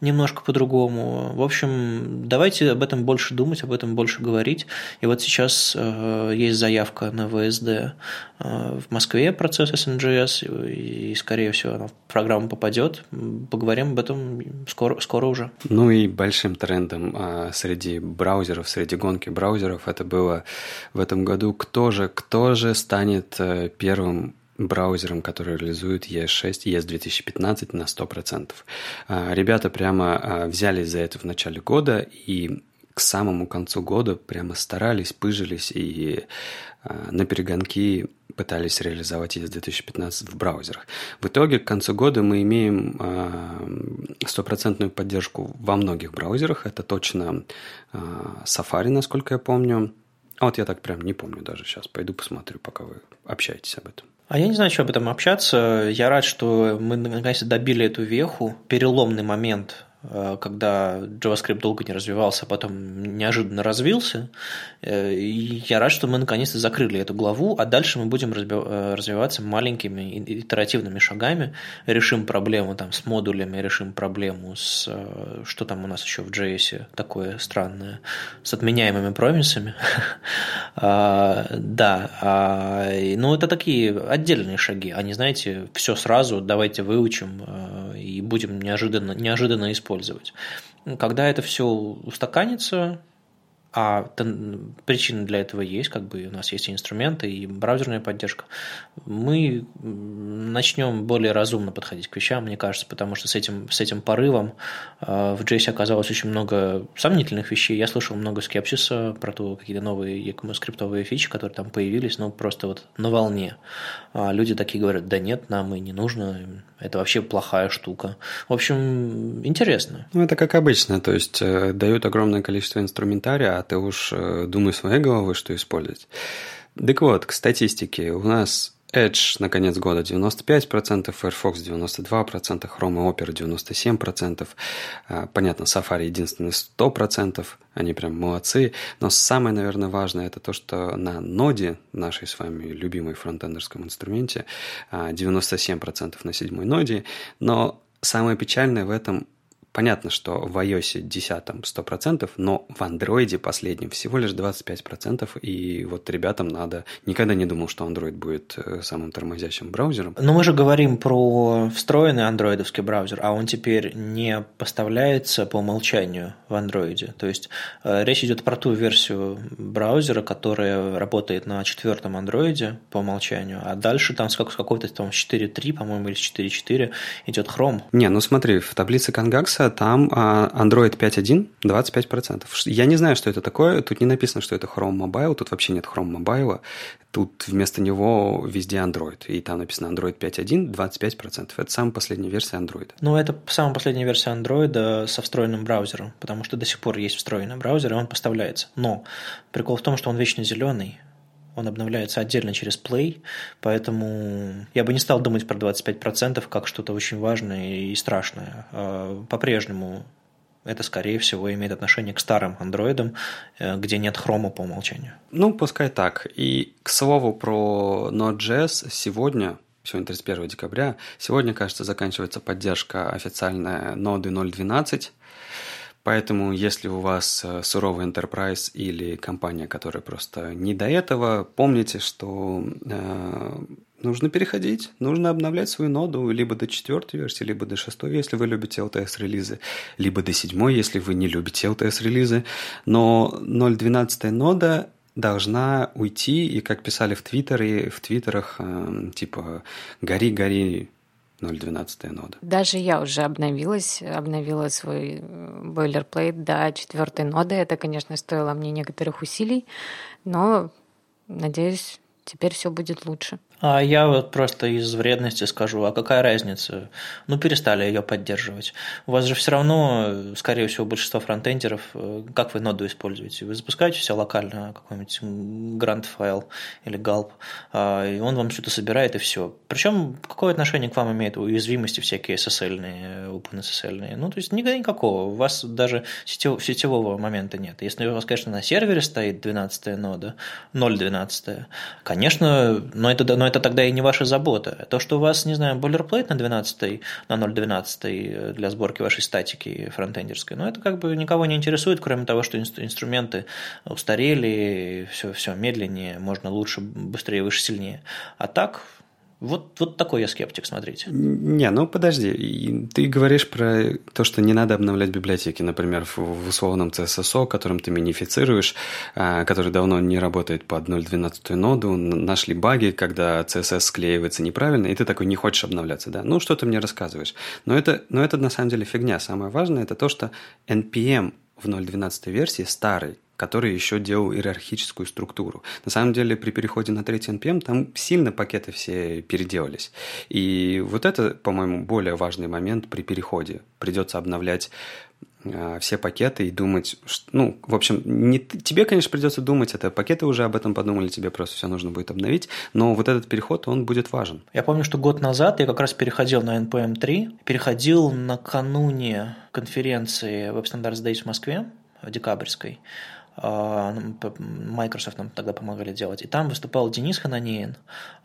немножко по-другому. В общем, давайте об этом больше думать, об этом больше говорить. И вот сейчас э, есть заявка на ВСД э, в Москве процесс SNGS, и, скорее всего, она в программу попадет. Поговорим об этом скоро, скоро уже. Ну и большим трендом э, среди браузеров, среди гонки браузеров это было в этом году. Кто же, кто же станет э, первым браузером, который реализует ES6, ES 2015 на 100%. А, ребята прямо а, взялись за это в начале года и к самому концу года прямо старались, пыжились и а, на перегонки пытались реализовать ES 2015 в браузерах. В итоге к концу года мы имеем стопроцентную поддержку во многих браузерах. Это точно Safari, насколько я помню. А вот я так прям не помню даже сейчас. Пойду посмотрю, пока вы общаетесь об этом. А я не знаю, что об этом общаться. Я рад, что мы наконец добили эту веху, переломный момент когда JavaScript долго не развивался, а потом неожиданно развился. Э, и я рад, что мы наконец-то закрыли эту главу, а дальше мы будем э, развиваться маленькими итеративными шагами, решим проблему там, с модулями, решим проблему с... Что там у нас еще в JS такое странное? С отменяемыми промисами. А, да, а, ну это такие отдельные шаги, а не, знаете, все сразу, давайте выучим и будем неожиданно использовать использовать. Когда это все устаканится, а причины для этого есть, как бы у нас есть и инструменты, и браузерная поддержка. Мы начнем более разумно подходить к вещам, мне кажется, потому что с этим, с этим порывом э, в JS оказалось очень много сомнительных вещей. Я слышал много скепсиса про то, какие-то новые ECMAScript фичи, которые там появились, но просто вот на волне. А люди такие говорят, да нет, нам и не нужно, это вообще плохая штука. В общем, интересно. Ну, это как обычно, то есть э, дают огромное количество инструментария, а ты уж э, думай своей головой, что использовать. Так вот, к статистике. У нас Edge на конец года 95%, Firefox 92%, Chrome и Opera 97%. А, понятно, Safari единственный 100%, они прям молодцы. Но самое, наверное, важное это то, что на ноде, нашей с вами любимой фронтендерском инструменте, 97% а, на седьмой ноде. Но самое печальное в этом Понятно, что в iOS 10 100%, но в Android последнем всего лишь 25%, и вот ребятам надо... Никогда не думал, что Android будет э, самым тормозящим браузером. Но мы же говорим про встроенный андроидовский браузер, а он теперь не поставляется по умолчанию в Android. То есть э, речь идет про ту версию браузера, которая работает на четвертом Android по умолчанию, а дальше там с какой-то там 4.3, по-моему, или 4.4 идет Chrome. Не, ну смотри, в таблице Kangax версия, там а, Android 5.1 25%. Я не знаю, что это такое. Тут не написано, что это Chrome Mobile. Тут вообще нет Chrome Mobile. Тут вместо него везде Android. И там написано Android 5.1 25%. Это самая последняя версия Android. Ну, это самая последняя версия Android со встроенным браузером, потому что до сих пор есть встроенный браузер, и он поставляется. Но прикол в том, что он вечно зеленый, он обновляется отдельно через Play, поэтому я бы не стал думать про 25% как что-то очень важное и страшное. А, по-прежнему это, скорее всего, имеет отношение к старым андроидам, э, где нет хрома по умолчанию. Ну, пускай так. И, к слову, про Node.js сегодня сегодня 31 декабря. Сегодня, кажется, заканчивается поддержка официальная ноды 0.12. Поэтому, если у вас э, суровый enterprise или компания, которая просто не до этого, помните, что э, нужно переходить, нужно обновлять свою ноду либо до четвертой версии, либо до шестой, если вы любите LTS-релизы, либо до седьмой, если вы не любите LTS-релизы. Но 0.12 нода должна уйти, и как писали в Твиттере, в Твиттерах, э, типа «гори, гори, 0.12 нода. Даже я уже обновилась, обновила свой бойлерплейт до четвертой ноды. Это, конечно, стоило мне некоторых усилий, но, надеюсь, теперь все будет лучше. А я вот просто из вредности скажу, а какая разница? Ну, перестали ее поддерживать. У вас же все равно, скорее всего, большинство фронтендеров, э, как вы ноду используете? Вы запускаете все локально, какой-нибудь грант файл или галп, а, и он вам что-то собирает, и все. Причем, какое отношение к вам имеет уязвимости всякие SSL-ные, OpenSSL-ные? Ну, то есть никакого. У вас даже сетевого момента нет. Если у вас, конечно, на сервере стоит 12 нода, 0.12, конечно, но это, но это тогда и не ваша забота. То, что у вас, не знаю, бойлерплейт на 12, на 0.12 для сборки вашей статики фронтендерской, ну, это как бы никого не интересует, кроме того, что инструменты устарели, все, все медленнее, можно лучше, быстрее, выше, сильнее. А так, вот, вот такой я скептик, смотрите. Не, ну подожди, ты говоришь про то, что не надо обновлять библиотеки, например, в, в условном CSSO, которым ты минифицируешь, а, который давно не работает под 0.12 ноду, нашли баги, когда CSS склеивается неправильно, и ты такой не хочешь обновляться, да? Ну, что ты мне рассказываешь? Но это, но это на самом деле фигня. Самое важное это то, что NPM в 0.12 версии старый, который еще делал иерархическую структуру. На самом деле, при переходе на третий NPM там сильно пакеты все переделались. И вот это, по-моему, более важный момент при переходе. Придется обновлять э, все пакеты и думать, что, ну, в общем, не, тебе, конечно, придется думать, это пакеты уже об этом подумали, тебе просто все нужно будет обновить, но вот этот переход, он будет важен. Я помню, что год назад я как раз переходил на NPM 3, переходил накануне конференции Web Standards Days в Москве, декабрьской, а, ну, Microsoft нам тогда помогали делать. И там выступал Денис Хананеин,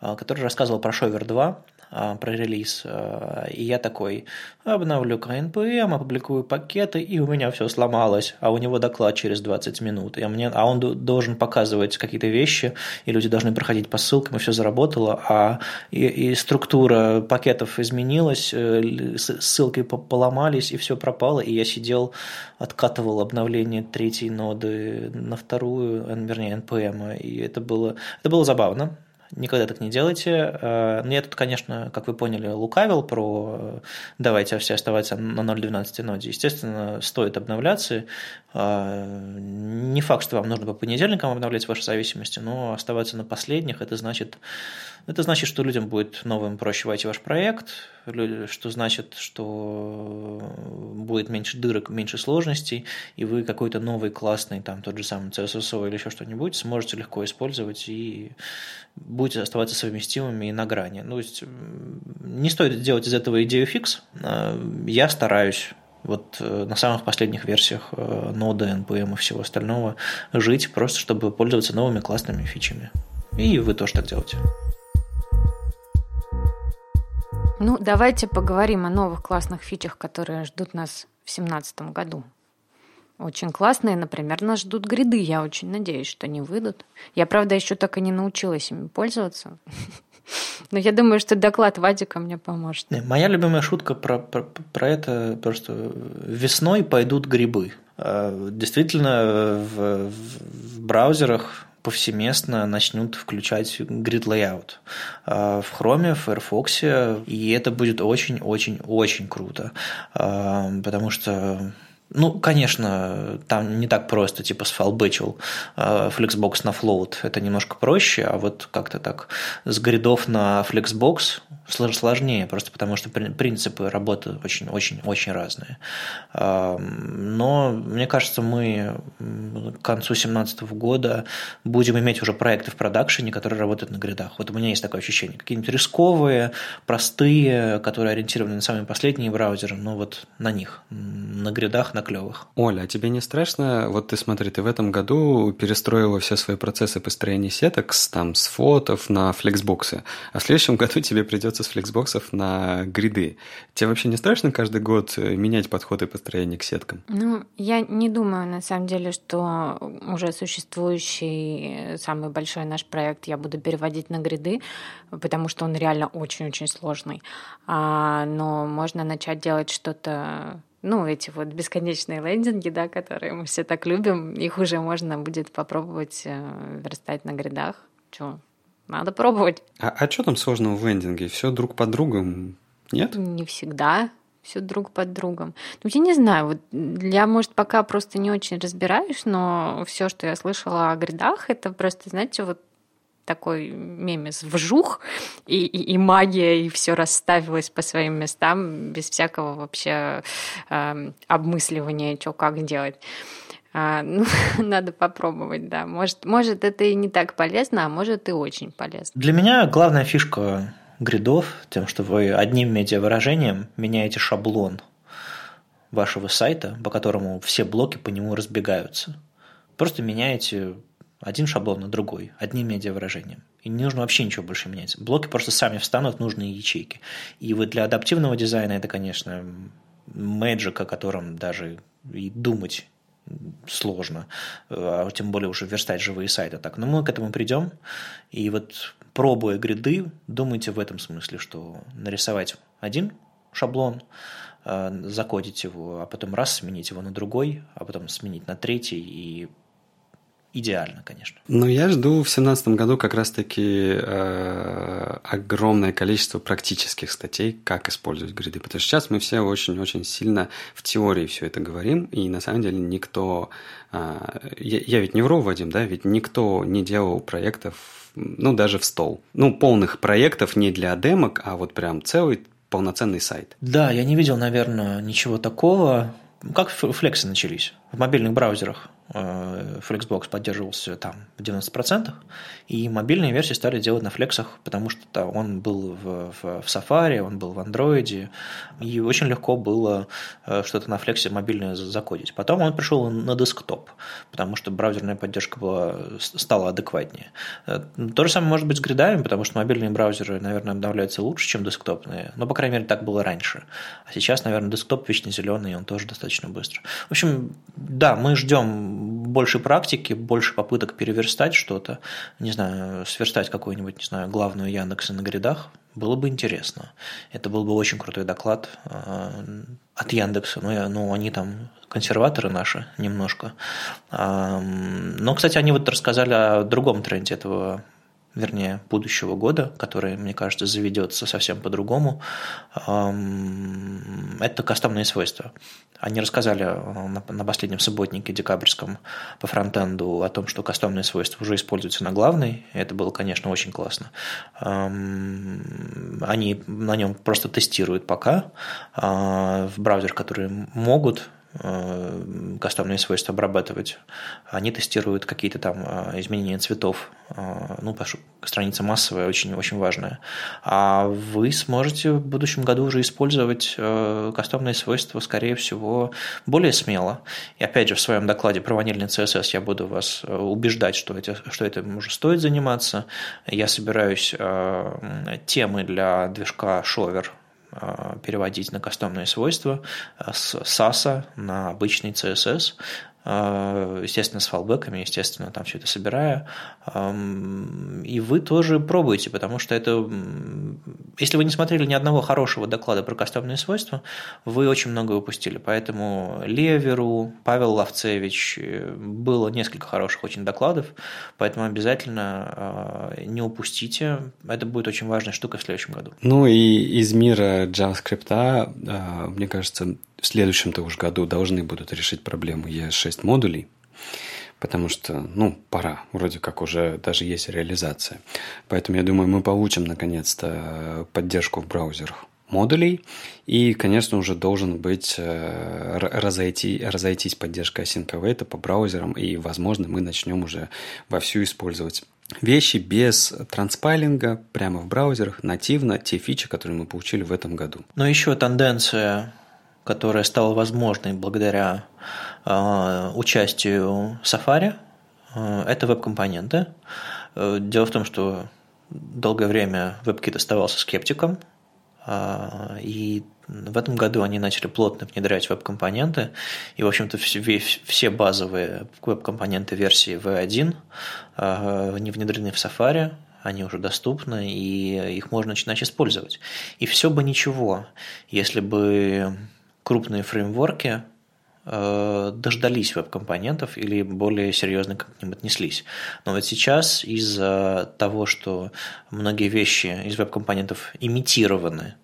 а, который рассказывал про Shower 2, а, про релиз. А, и я такой, обновлю КНПМ, опубликую пакеты, и у меня все сломалось, а у него доклад через 20 минут. И мне, а он должен показывать какие-то вещи, и люди должны проходить по ссылкам, и все заработало, а и, и структура пакетов изменилась, э, ссылки поломались, и все пропало, и я сидел, откатывал обновление третьей ноды на вторую, вернее, NPM, и это было, это было забавно. Никогда так не делайте. Э, ну, я тут, конечно, как вы поняли, лукавил про э, давайте все оставаться на 0.12 ноде. Естественно, стоит обновляться. Э, не факт, что вам нужно по понедельникам обновлять ваши зависимости, но оставаться на последних, это значит, это значит, что людям будет новым проще войти в ваш проект, что значит, что будет меньше дырок, меньше сложностей, и вы какой-то новый классный, там, тот же самый CSSO или еще что-нибудь сможете легко использовать и будете оставаться совместимыми и на грани. Ну, то есть не стоит делать из этого идею фикс. А, я стараюсь вот э, на самых последних версиях э, ноды, NPM и всего остального жить, просто чтобы пользоваться новыми классными фичами. И вы тоже так делаете. Ну, давайте поговорим о новых классных фичах, которые ждут нас в 2017 году. Очень классные, например, нас ждут гриды. Я очень надеюсь, что они выйдут. Я, правда, еще так и не научилась ими пользоваться. Но я думаю, что доклад Вадика мне поможет. Моя любимая шутка про, про, про это просто весной пойдут грибы. А, действительно, в, в браузерах повсеместно начнут включать grid layout в Chrome, в Firefox, и это будет очень-очень-очень круто, потому что ну, конечно, там не так просто, типа сфалбычил Flexbox на float, это немножко проще, а вот как-то так с гридов на Flexbox сложнее, просто потому что принципы работы очень-очень-очень разные. Но мне кажется, мы к концу 2017 года будем иметь уже проекты в продакшене, которые работают на гридах. Вот у меня есть такое ощущение. Какие-нибудь рисковые, простые, которые ориентированы на самые последние браузеры, но вот на них, на гридах, на клевых. Оля, а тебе не страшно? Вот ты смотри, ты в этом году перестроила все свои процессы построения сеток с, там, с фотов на флексбоксы, а в следующем году тебе придется с флексбоксов на гриды. Тебе вообще не страшно каждый год э, менять подходы построения к сеткам? Ну, я не думаю, на самом деле, что уже существующий самый большой наш проект я буду переводить на гриды, потому что он реально очень-очень сложный. А, но можно начать делать что-то ну, эти вот бесконечные лендинги, да, которые мы все так любим, их уже можно будет попробовать э, верстать на гридах. Чё, надо пробовать. А, а что там сложного в лендинге? Все друг под другом? Нет? Не всегда все друг под другом. Ну, я не знаю, вот я, может, пока просто не очень разбираюсь, но все, что я слышала о гридах, это просто, знаете, вот такой мемес вжух, и, и, и магия, и все расставилось по своим местам без всякого вообще э, обмысливания, что как делать. А, ну, надо попробовать, да. Может, может, это и не так полезно, а может, и очень полезно. Для меня главная фишка гридов тем, что вы одним медиавыражением меняете шаблон вашего сайта, по которому все блоки по нему разбегаются. Просто меняете один шаблон на другой, одним медиавыражением. И не нужно вообще ничего больше менять. Блоки просто сами встанут в нужные ячейки. И вот для адаптивного дизайна это, конечно, мэджик, о котором даже и думать сложно, а тем более уже верстать живые сайты так. Но мы к этому придем. И вот пробуя гриды, думайте в этом смысле, что нарисовать один шаблон, э, закодить его, а потом раз сменить его на другой, а потом сменить на третий и идеально, конечно. Но я жду в 2017 году как раз-таки э, огромное количество практических статей, как использовать гриды. Потому что сейчас мы все очень-очень сильно в теории все это говорим, и на самом деле никто... Э, я, я ведь не вру, Вадим, да? Ведь никто не делал проектов, ну, даже в стол. Ну, полных проектов не для демок, а вот прям целый полноценный сайт. Да, я не видел, наверное, ничего такого. Как флексы начались в мобильных браузерах? Э, Flexbox поддерживался там в 90%, и мобильные версии стали делать на флексах, потому что он был в, в, в Safari, он был в Android, и очень легко было э, что-то на флексе мобильное закодить. Потом он пришел на десктоп, потому что браузерная поддержка была, стала адекватнее. Э, то же самое может быть с гридами, потому что мобильные браузеры, наверное, обновляются лучше, чем десктопные, но, по крайней мере, так было раньше. А сейчас, наверное, десктоп вечно зеленый, и он тоже достаточно быстро. В общем, да, мы ждем больше практики, больше попыток переверстать что-то, не знаю, сверстать какую-нибудь, не знаю, главную Яндекса на грядах, было бы интересно. Это был бы очень крутой доклад э, от Яндекса. Ну, ну, они там консерваторы наши немножко. Но, кстати, они вот рассказали о другом тренде этого вернее, будущего года, который, мне кажется, заведется совсем по-другому, это кастомные свойства. Они рассказали э, на последнем субботнике декабрьском по фронтенду о том, что кастомные свойства уже используются на главной. Это было, конечно, очень классно. Они на нем просто тестируют пока а, в браузер, которые могут Э, кастомные свойства обрабатывать, они тестируют какие-то там э, изменения цветов. Э, ну, страница массовая, очень, очень важная. А вы сможете в будущем году уже использовать кастомные свойства, скорее всего, более смело. И опять же, в своем докладе про ванильный CSS я буду вас убеждать, что, эти, что этим уже стоит заниматься. Я собираюсь темы для движка Э, переводить на кастомные свойства э, с SAS на обычный CSS. А, естественно, с фалбеками, естественно, там все это собирая. И вы тоже пробуете, потому что это... Если вы не смотрели ни одного хорошего доклада про кастомные свойства, вы очень много упустили. Поэтому Леверу, Павел Ловцевич, э, было несколько хороших очень докладов, поэтому обязательно а, не упустите. Это будет очень важная штука в следующем году. Ну и из мира JavaScript, а, мне кажется, в следующем-то уж году должны будут решить проблему ES6 модулей, потому что, ну, пора, вроде как уже даже есть реализация. Поэтому я думаю, мы получим наконец-то поддержку в браузерах модулей, и, конечно, уже должен быть э, разойти, разойтись поддержка async await по браузерам, и, возможно, мы начнем уже вовсю использовать вещи без транспайлинга прямо в браузерах, нативно, те фичи, которые мы получили в этом году. Но еще тенденция которая стала возможной благодаря э, участию Safari, э, это веб-компоненты. Э, дело в том, что долгое время WebKit оставался скептиком, и в этом году они начали плотно внедрять веб-компоненты, и, в общем-то, все базовые веб-компоненты версии V1 не внедрены в Safari, они уже доступны, и их можно начинать использовать. И все бы ничего, если бы крупные фреймворки э, дождались веб-компонентов или более серьезно к ним отнеслись. Но вот сейчас из-за того, что многие вещи из веб-компонентов имитированы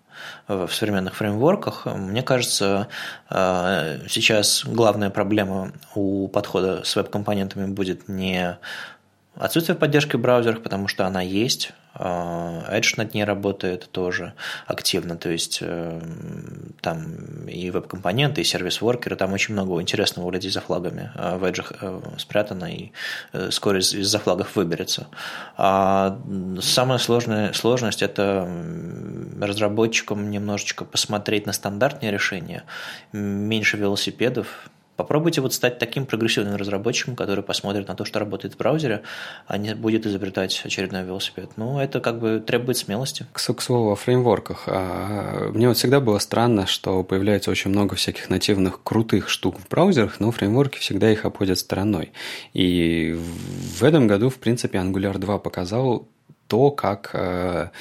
в современных фреймворках, мне кажется, э, сейчас главная проблема у подхода с веб-компонентами будет не отсутствие поддержки в браузерах, потому что она есть, а, Edge над ней работает тоже активно, то есть э, там и веб-компоненты, и сервис-воркеры, там очень много интересного у людей за флагами а, в Edge э, спрятано, и э, скоро из-за флагов выберется. А самая сложная сложность – это разработчикам немножечко посмотреть на стандартные решения, меньше велосипедов, Попробуйте вот стать таким прогрессивным разработчиком, который посмотрит на то, что работает в браузере, а не будет изобретать очередной велосипед. Ну, это как бы требует смелости. К, к слову о фреймворках. А, мне вот всегда было странно, что появляется очень много всяких нативных крутых штук в браузерах, но фреймворки всегда их обходят стороной. И в этом году, в принципе, Angular 2 показал то, как а,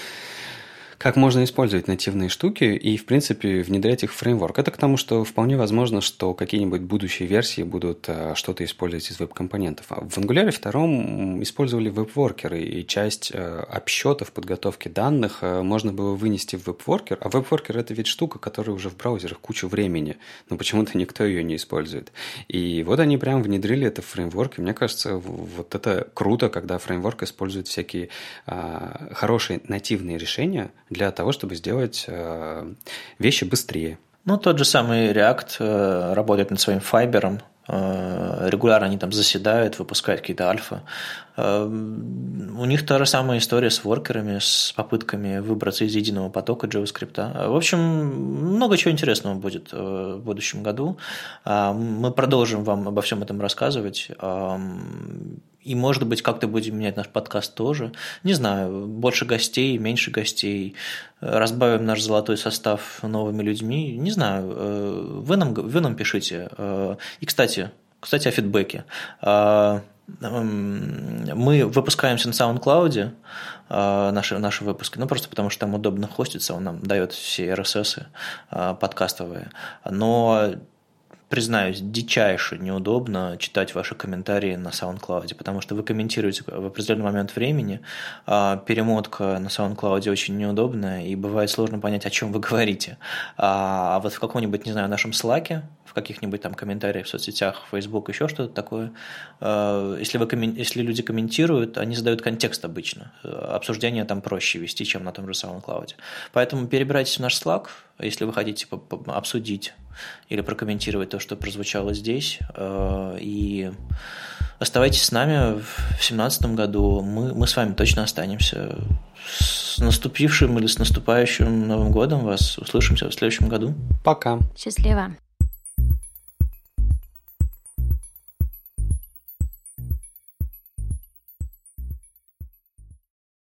как можно использовать нативные штуки и, в принципе, внедрять их в фреймворк. Это к тому, что вполне возможно, что какие-нибудь будущие версии будут э, что-то использовать из веб-компонентов. А в Angular 2 использовали веб-воркеры, и часть э, обсчетов подготовки данных э, можно было вынести в веб-воркер, а веб-воркер – это ведь штука, которая уже в браузерах кучу времени, но почему-то никто ее не использует. И вот они прям внедрили это в фреймворк, и мне кажется, вот это круто, когда фреймворк использует всякие а, хорошие нативные решения для того, чтобы сделать э, вещи быстрее. Ну, тот же самый React э, работает над своим файбером, э, регулярно они там заседают, выпускают какие-то альфа. У них та же самая история с воркерами, с попытками выбраться из единого потока JavaScript. В общем, много чего интересного будет в будущем году. Мы продолжим вам обо всем этом рассказывать. И, может быть, как-то будем менять наш подкаст тоже. Не знаю, больше гостей, меньше гостей. Разбавим наш золотой состав новыми людьми. Не знаю, э, вы нам, вы нам пишите. Э, и, кстати, кстати, о фидбэке. Э, мы выпускаемся на SoundCloud, наши, наши выпуски, ну просто потому что там удобно хостится, он нам дает все RSS подкастовые. Но признаюсь, дичайше неудобно читать ваши комментарии на SoundCloud, потому что вы комментируете в определенный момент времени, а перемотка на SoundCloud очень неудобная, и бывает сложно понять, о чем вы говорите. А, а вот в каком-нибудь, не знаю, нашем Slack, в каких-нибудь там комментариях в соцсетях, Facebook, еще что-то такое, а, если, вы, если люди комментируют, они задают контекст обычно. Обсуждение там проще вести, чем на том же SoundCloud. Поэтому перебирайтесь в наш Slack, если вы хотите обсудить или прокомментировать то, что прозвучало здесь. Э, и оставайтесь с нами в 2017 году. Мы, мы с вами точно останемся. С наступившим или с наступающим Новым годом вас услышимся в следующем году. Пока. Счастливо.